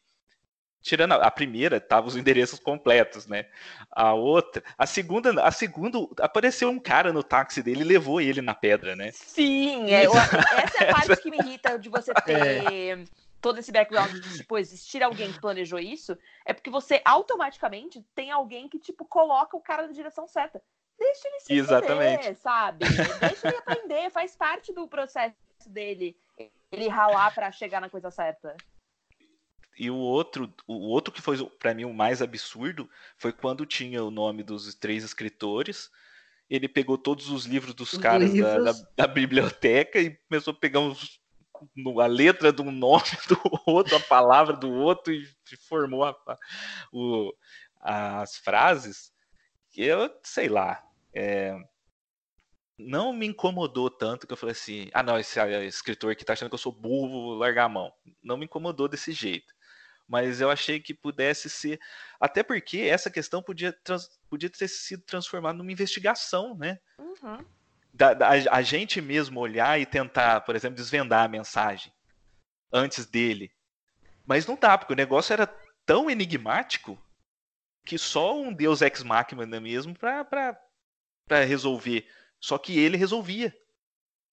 tirando a, primeira, tava os endereços completos, né, a outra, a segunda, a segunda, apareceu um cara no táxi dele e levou ele na pedra, né. Sim, é, eu, essa é a parte que me irrita de você ter... É todo esse background de, tipo, existir alguém que planejou isso, é porque você automaticamente tem alguém que, tipo, coloca o cara na direção certa. Deixa ele se Exatamente. Entender, sabe? Deixa ele aprender, faz parte do processo dele ele ralar para chegar na coisa certa. E o outro, o outro que foi para mim o mais absurdo foi quando tinha o nome dos três escritores. Ele pegou todos os livros dos os caras livros. Da, da, da, biblioteca e começou a pegar uns a letra de um nome do outro, a palavra do outro, e formou a, o, as frases, eu sei lá. É, não me incomodou tanto que eu falei assim: ah, não, esse escritor que tá achando que eu sou burro, vou largar a mão. Não me incomodou desse jeito. Mas eu achei que pudesse ser. Até porque essa questão podia, trans, podia ter sido transformada numa investigação, né? Uhum da, da, a gente mesmo olhar e tentar, por exemplo, desvendar a mensagem antes dele. Mas não dá, porque o negócio era tão enigmático que só um Deus ex machina mesmo para resolver. Só que ele resolvia.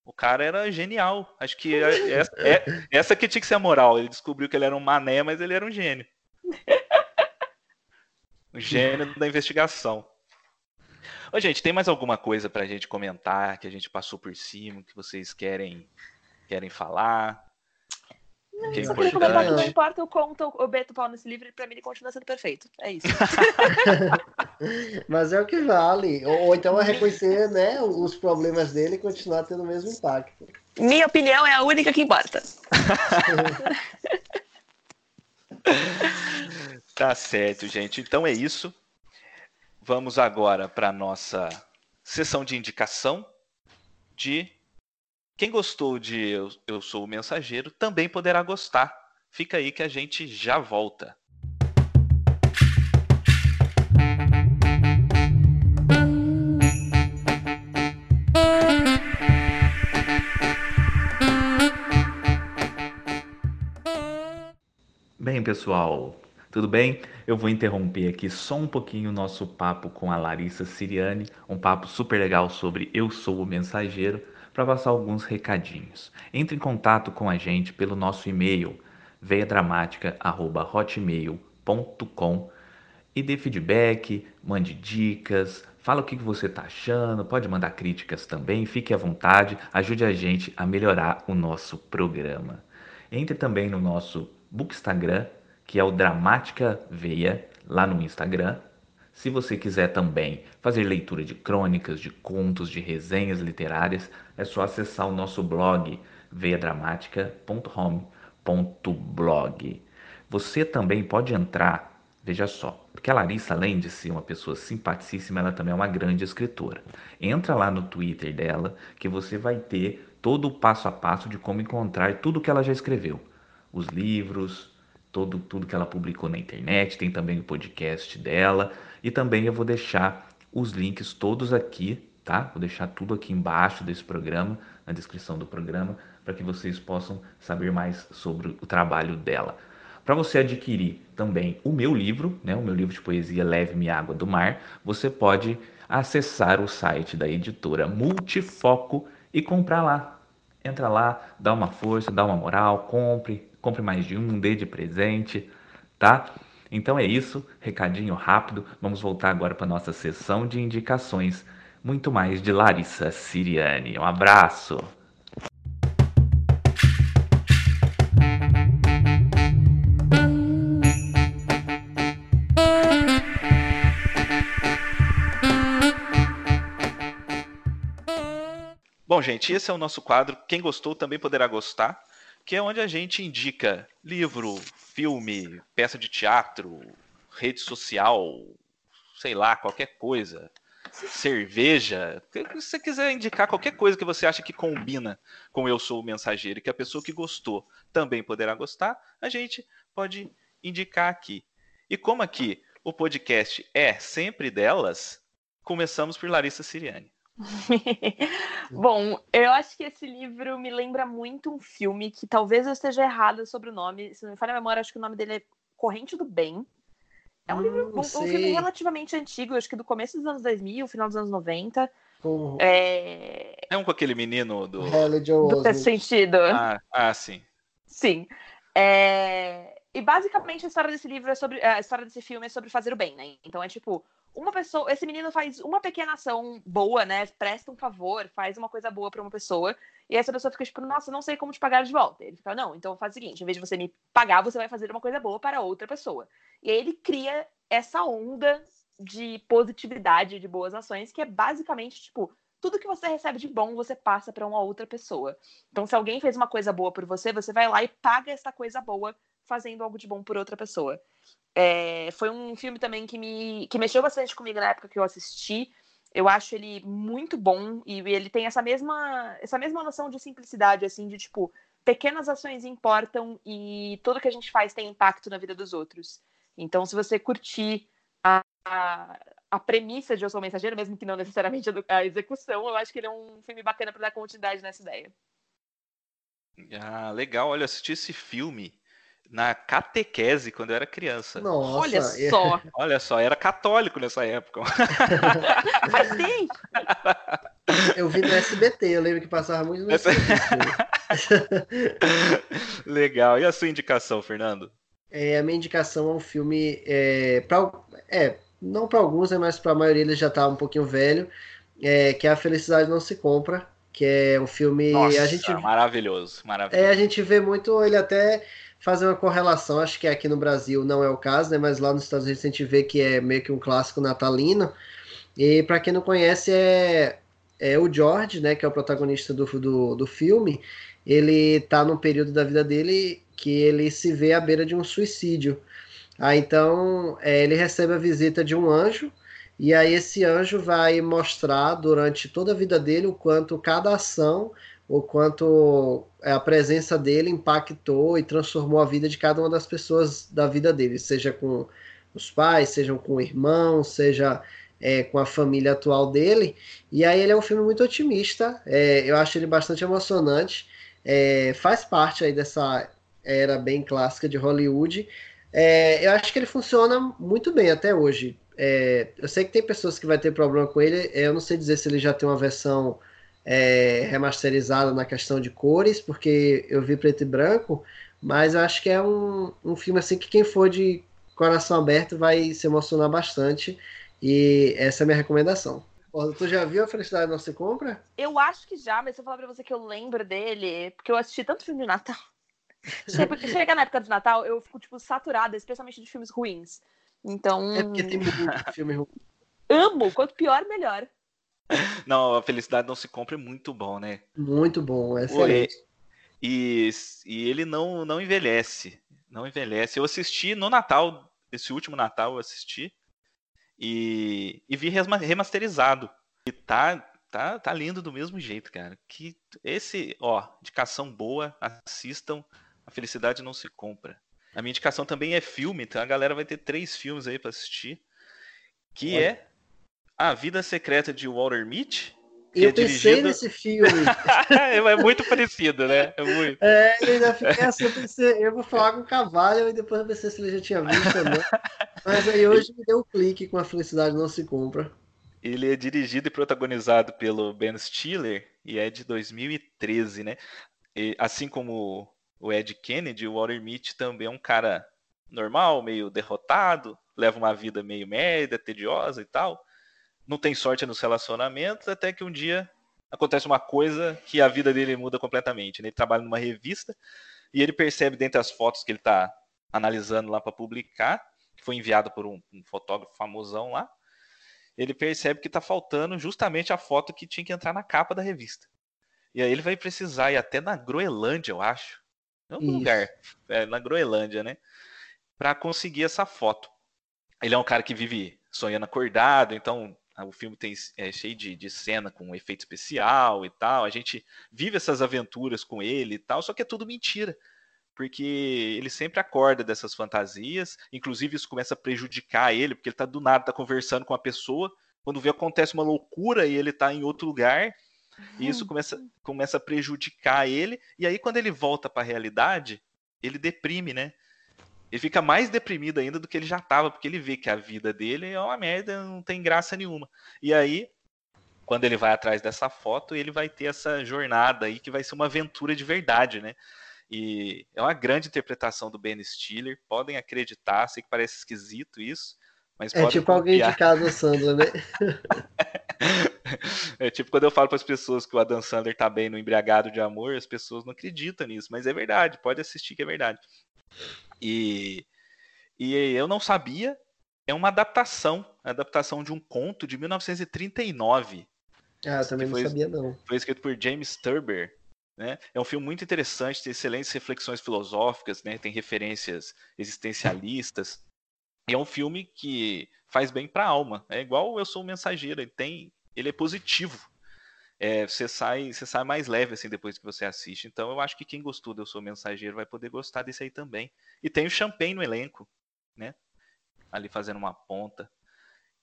O cara era genial. Acho que é, essa, é, essa que tinha que ser a moral. Ele descobriu que ele era um mané, mas ele era um gênio. O gênio da investigação. Ô, gente, tem mais alguma coisa pra gente comentar que a gente passou por cima, que vocês querem, querem falar? Não, que só queria comentar que não importa o quanto o Beto pau nesse livro, pra mim ele continua sendo perfeito. É isso. Mas é o que vale. Ou, ou então é reconhecer né, os problemas dele e continuar tendo o mesmo impacto. Minha opinião é a única que importa. tá certo, gente. Então é isso. Vamos agora para a nossa sessão de indicação de quem gostou de Eu, Eu Sou o Mensageiro também poderá gostar. Fica aí que a gente já volta. Bem, pessoal, tudo bem? Eu vou interromper aqui só um pouquinho o nosso papo com a Larissa Siriani, um papo super legal sobre Eu Sou o Mensageiro, para passar alguns recadinhos. Entre em contato com a gente pelo nosso e-mail veiadramática.hotmail.com e dê feedback, mande dicas, fala o que você está achando, pode mandar críticas também, fique à vontade, ajude a gente a melhorar o nosso programa. Entre também no nosso Bookstagram, que é o Dramática Veia, lá no Instagram. Se você quiser também fazer leitura de crônicas, de contos, de resenhas literárias, é só acessar o nosso blog veiadramática.home.blog. Você também pode entrar Veja só, porque a Larissa, além de ser uma pessoa simpaticíssima, ela também é uma grande escritora. Entra lá no Twitter dela que você vai ter todo o passo a passo de como encontrar tudo que ela já escreveu. Os livros, todo, tudo que ela publicou na internet, tem também o podcast dela. E também eu vou deixar os links todos aqui, tá? Vou deixar tudo aqui embaixo desse programa, na descrição do programa, para que vocês possam saber mais sobre o trabalho dela. Para você adquirir também o meu livro, né, o meu livro de poesia Leve-me Água do Mar, você pode acessar o site da editora Multifoco e comprar lá. Entra lá, dá uma força, dá uma moral, compre, compre mais de um, dê de presente, tá? Então é isso, recadinho rápido. Vamos voltar agora para nossa sessão de indicações. Muito mais de Larissa Siriani. Um abraço. Bom, gente, esse é o nosso quadro. Quem gostou também poderá gostar, que é onde a gente indica livro, filme, peça de teatro, rede social, sei lá, qualquer coisa, cerveja. Se você quiser indicar qualquer coisa que você acha que combina com Eu Sou o Mensageiro que a pessoa que gostou também poderá gostar, a gente pode indicar aqui. E como aqui o podcast é sempre delas, começamos por Larissa Siriani. Bom, eu acho que esse livro me lembra muito um filme que talvez eu esteja errada sobre o nome. Se não me falha a memória, acho que o nome dele é Corrente do Bem. É um, hum, livro, um, um, filme relativamente antigo, acho que do começo dos anos 2000, final dos anos 90. Uhum. É... é um com aquele menino do. Do sentido. Ah, ah, sim. Sim. É... E basicamente a história desse livro é sobre. A história desse filme é sobre fazer o bem, né? Então é tipo, uma pessoa, esse menino faz uma pequena ação boa, né? Presta um favor, faz uma coisa boa para uma pessoa, e essa pessoa fica tipo, nossa, não sei como te pagar de volta. Ele fica, não, então faz o seguinte, em vez de você me pagar, você vai fazer uma coisa boa para outra pessoa. E aí ele cria essa onda de positividade, de boas ações, que é basicamente tipo, tudo que você recebe de bom, você passa para uma outra pessoa. Então, se alguém fez uma coisa boa por você, você vai lá e paga essa coisa boa fazendo algo de bom por outra pessoa. É, foi um filme também que me que mexeu bastante comigo na época que eu assisti. Eu acho ele muito bom e ele tem essa mesma essa mesma noção de simplicidade assim, de tipo, pequenas ações importam e tudo que a gente faz tem impacto na vida dos outros. Então, se você curtir a, a, premissa de Eu Sou Mensageiro, mesmo que não necessariamente a execução, eu acho que ele é um filme bacana para dar continuidade nessa ideia. Ah, legal. Olha, assisti esse filme na catequese quando eu era criança. Nossa, olha é. só. Olha só, era católico nessa época. Mas sim. Eu vi no SBT, eu lembro que passava muito no SBT. Legal. E a sua indicação, Fernando? É, a minha indicação é um filme é, pra, é não para alguns, né, mas para a maioria ele já tá um pouquinho velho, é, que é A Felicidade Não Se Compra, que é um filme... Nossa, a gente, maravilhoso, maravilhoso. É, a gente vê muito ele até fazer uma correlação, acho que aqui no Brasil não é o caso, né? Mas lá nos Estados Unidos a gente vê que é meio que um clássico natalino. E para quem não conhece, é, é o George, né? Que é o protagonista do, do, do filme. Ele tá num período da vida dele que ele se vê à beira de um suicídio. Ah, então é, ele recebe a visita de um anjo. E aí esse anjo vai mostrar durante toda a vida dele o quanto cada ação o quanto é, a presença dele impactou e transformou a vida de cada uma das pessoas da vida dele, seja com os pais, seja com o irmão, seja é, com a família atual dele. E aí ele é um filme muito otimista, é, eu acho ele bastante emocionante, é, faz parte aí dessa era bem clássica de Hollywood. É, eu acho que ele funciona muito bem até hoje. É, eu sei que tem pessoas que vai ter problema com ele, eu não sei dizer se ele já tem uma versão é, remasterizada na questão de cores, porque eu vi preto e branco, mas acho que é um, um filme assim que quem for de coração aberto vai se emocionar bastante. E essa é a minha recomendação. Tu já viu A Felicidade Não Se Compra? Eu acho que já, mas se eu falar pra você que eu lembro dele, porque eu assisti tanto filme de Natal. Chega na época de Natal, eu fico, tipo, saturada, especialmente de filmes ruins. Então. É porque tem muito filme ruim. Amo! Quanto pior, melhor. Não, a felicidade não se compra é muito bom, né? Muito bom, é excelente. E, e ele não, não envelhece. Não envelhece. Eu assisti no Natal esse último Natal eu assisti e, e vi remasterizado. E tá, tá, tá lindo do mesmo jeito, cara. Que esse, ó, indicação boa, assistam. A felicidade não se compra. A minha indicação também é filme, então a galera vai ter três filmes aí para assistir. Que Olha. é A Vida Secreta de Walter Mitty. Eu é pensei dirigido... nesse filme. é muito parecido, né? É muito. É, eu ainda fiquei assim, eu pensei, eu vou falar com o Cavalho e depois eu pensei se ele já tinha visto ou não. Mas aí hoje me deu um clique com a felicidade não se compra. Ele é dirigido e protagonizado pelo Ben Stiller e é de 2013, né? E, assim como o Ed Kennedy, o Walter Mitty também é um cara normal, meio derrotado, leva uma vida meio merda, tediosa e tal. Não tem sorte nos relacionamentos, até que um dia acontece uma coisa que a vida dele muda completamente. Né? Ele trabalha numa revista e ele percebe dentre as fotos que ele está analisando lá para publicar, que foi enviado por um, um, fotógrafo famosão lá, ele percebe que está faltando justamente a foto que tinha que entrar na capa da revista. E aí ele vai precisar ir até na Groenlândia, eu acho, algum Isso. lugar, é, na Groenlândia, né? Para conseguir essa foto. Ele é um cara que vive sonhando acordado, então o filme tem, é cheio de, de cena com efeito especial e tal. A gente vive essas aventuras com ele e tal, só que é tudo mentira. Porque ele sempre acorda dessas fantasias, inclusive isso começa a prejudicar ele, porque ele tá do nada tá conversando com a pessoa, quando vê acontece uma loucura e ele tá em outro lugar, e isso começa, começa a prejudicar ele. E aí, quando ele volta para a realidade, ele deprime, né? Ele fica mais deprimido ainda do que ele já estava, porque ele vê que a vida dele é uma merda, não tem graça nenhuma. E aí, quando ele vai atrás dessa foto, ele vai ter essa jornada aí que vai ser uma aventura de verdade, né? E é uma grande interpretação do Ben Stiller. Podem acreditar, sei que parece esquisito isso, mas é tipo confiar. alguém de casa Sandler, né? É tipo quando eu falo para as pessoas que o Adam Sandler tá bem no Embriagado de Amor, as pessoas não acreditam nisso, mas é verdade, pode assistir que é verdade. E, e eu não sabia, é uma adaptação, adaptação de um conto de 1939. Ah, eu também não foi, sabia não. Foi escrito por James Turber. Né? É um filme muito interessante, tem excelentes reflexões filosóficas, né? tem referências existencialistas. E é um filme que faz bem para a alma. É igual Eu Sou um Mensageiro, ele tem ele é positivo. É, você sai você sai mais leve assim depois que você assiste. Então eu acho que quem gostou do Eu Sou Mensageiro vai poder gostar desse aí também. E tem o Champagne no elenco, né? Ali fazendo uma ponta.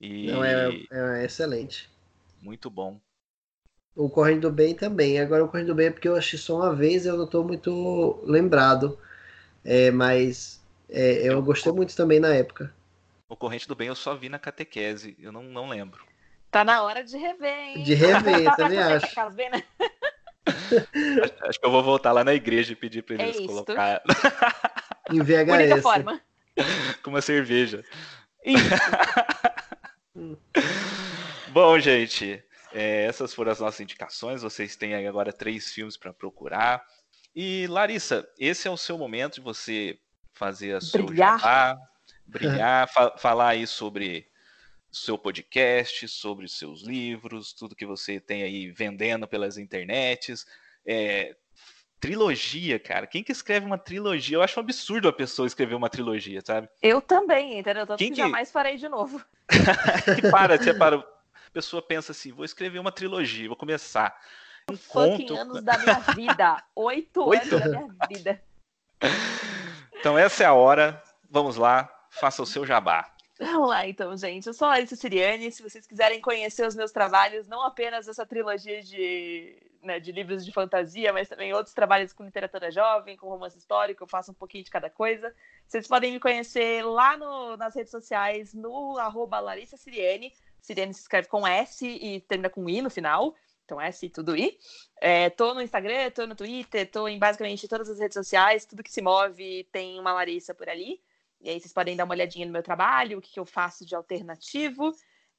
E... Não, é, é excelente. Muito bom. O Correndo Bem também. Agora o Correndo Bem é porque eu achei só uma vez eu não estou muito lembrado. É, mas é, eu gostei muito também na época. O Corrente do Bem eu só vi na catequese, eu não, não lembro. Tá na hora de rever, hein? De rever, também acho. acho que eu vou voltar lá na igreja e pedir pra eles é colocar. em VHS. Única forma. Com uma cerveja. Isso. Bom, gente, é, essas foram as nossas indicações. Vocês têm aí agora três filmes para procurar. E Larissa, esse é o seu momento de você fazer a sua brilhar, jabá, brilhar, fa falar aí sobre seu podcast, sobre os seus livros, tudo que você tem aí vendendo pelas internets. É, trilogia, cara. Quem que escreve uma trilogia? Eu acho um absurdo a pessoa escrever uma trilogia, sabe? Eu também, entendeu? Tanto Quem que, que jamais farei de novo. que para, você para. A pessoa pensa assim, vou escrever uma trilogia, vou começar. Um conto... anos da minha vida. Oito, Oito anos da minha vida. Então essa é a hora. Vamos lá, faça o seu jabá. Vamos lá, então, gente. Eu sou Larissa Siriane. Se vocês quiserem conhecer os meus trabalhos, não apenas essa trilogia de, né, de livros de fantasia, mas também outros trabalhos com literatura jovem, com romance histórico, eu faço um pouquinho de cada coisa. Vocês podem me conhecer lá no, nas redes sociais, no arroba Larissa Siriane. Siriane se escreve com S e termina com I no final. Então, S e tudo I. É, tô no Instagram, tô no Twitter, tô em basicamente todas as redes sociais. Tudo que se move tem uma Larissa por ali. E aí vocês podem dar uma olhadinha no meu trabalho, o que, eu faço de alternativo.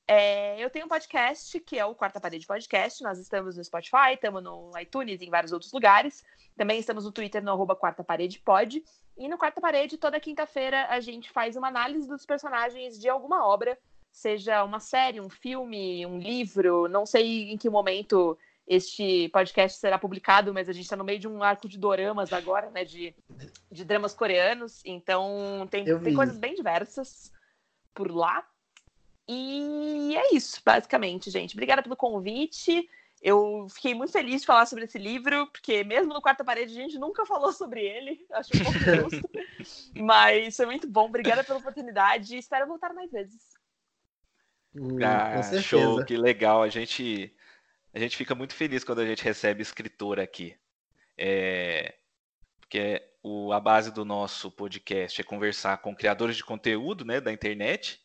É, eu tenho um podcast, que é o Quarta Parede Podcast. Nós estamos no Spotify, estamos no iTunes e em vários outros lugares. Também estamos no Twitter, no arroba Quarta Parede Pod. E no Quarta Parede, toda quinta-feira, a gente faz uma análise dos personagens de alguma obra, seja uma série, um filme, um livro. Não sei em que momento este podcast será publicado, mas a gente está no meio de um arco de doramas agora, né? De, de dramas coreanos. Então tem, tem coisas bem diversas por lá. E é isso, basicamente, gente. Obrigada pelo convite. Eu fiquei muito feliz de falar sobre esse livro, porque mesmo no Quarta Parede a gente nunca falou sobre ele. Acho um pouco justo. Mas foi muito bom. Obrigada pela oportunidade. Espero voltar mais vezes. Hum, ah, show, que legal. A gente, a gente fica muito feliz quando a gente recebe escritor aqui. É, porque o, a base do nosso podcast é conversar com criadores de conteúdo né, da internet.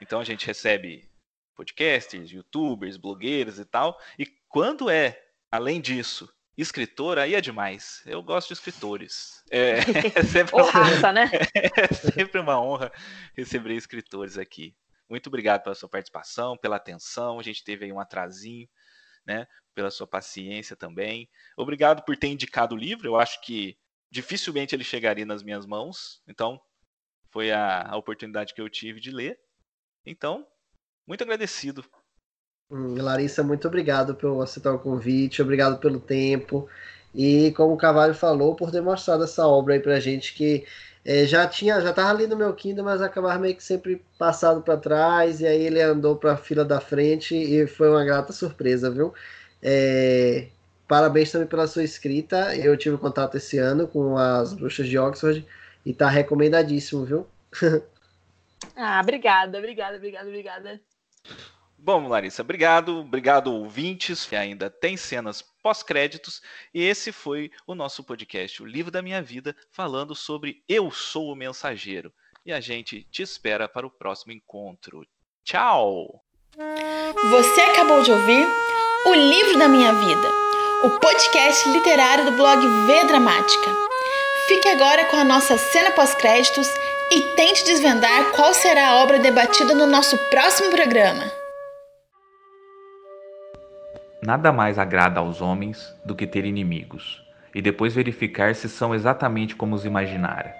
Então a gente recebe podcasters, youtubers, blogueiros e tal. E quando é, além disso, escritor, aí é demais. Eu gosto de escritores. É, é sempre, uma, raça, né? é sempre uma honra receber escritores aqui. Muito obrigado pela sua participação, pela atenção. A gente teve aí um atrasinho, né? Pela sua paciência também. Obrigado por ter indicado o livro. Eu acho que dificilmente ele chegaria nas minhas mãos. Então, foi a, a oportunidade que eu tive de ler. Então, muito agradecido. Hum, Larissa, muito obrigado por aceitar o convite, obrigado pelo tempo. E como o Cavalho falou, por ter mostrado essa obra aí pra gente que é, já tinha, já tava ali no meu Kindle, mas acabava meio que sempre passado para trás, e aí ele andou para a fila da frente e foi uma grata surpresa, viu? É, parabéns também pela sua escrita. Eu tive contato esse ano com as bruxas de Oxford e tá recomendadíssimo, viu? Ah, obrigada, obrigada, obrigada, obrigada. Bom, Larissa, obrigado. Obrigado, ouvintes, que ainda tem cenas pós-créditos. E esse foi o nosso podcast, O Livro da Minha Vida, falando sobre Eu Sou o Mensageiro. E a gente te espera para o próximo encontro. Tchau! Você acabou de ouvir O Livro da Minha Vida, o podcast literário do blog V Dramática. Fique agora com a nossa cena pós-créditos e tente desvendar qual será a obra debatida no nosso próximo programa. Nada mais agrada aos homens do que ter inimigos, e depois verificar se são exatamente como os imaginara.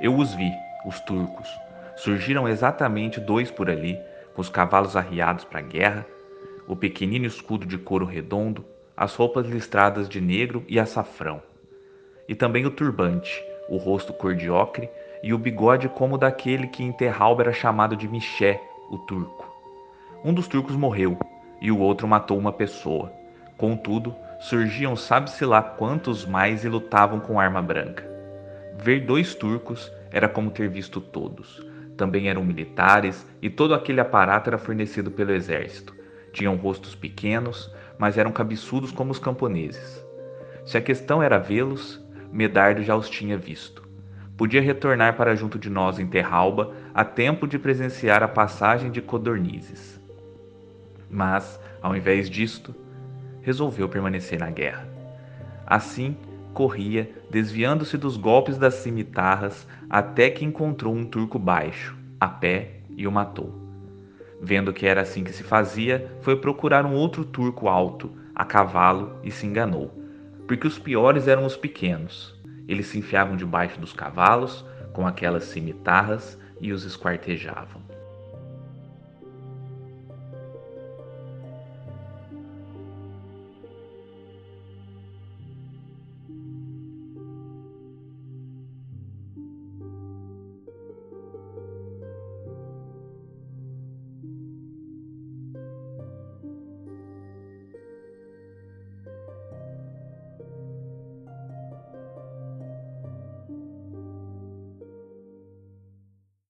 Eu os vi, os turcos. Surgiram exatamente dois por ali, com os cavalos arriados para a guerra, o pequenino escudo de couro redondo, as roupas listradas de negro e açafrão. E também o turbante, o rosto cor de ocre e o bigode como daquele que em Terralba era chamado de Miché, o turco. Um dos turcos morreu e o outro matou uma pessoa. Contudo, surgiam sabe-se lá quantos mais e lutavam com arma branca. Ver dois turcos era como ter visto todos. Também eram militares e todo aquele aparato era fornecido pelo exército. Tinham rostos pequenos, mas eram cabeçudos como os camponeses. Se a questão era vê-los, Medardo já os tinha visto podia retornar para junto de nós em Terralba a tempo de presenciar a passagem de codornizes. Mas, ao invés disto, resolveu permanecer na guerra. Assim, corria, desviando-se dos golpes das cimitarras, até que encontrou um turco baixo, a pé, e o matou. Vendo que era assim que se fazia, foi procurar um outro turco alto, a cavalo, e se enganou, porque os piores eram os pequenos. Eles se enfiavam debaixo dos cavalos com aquelas cimitarras e os esquartejavam.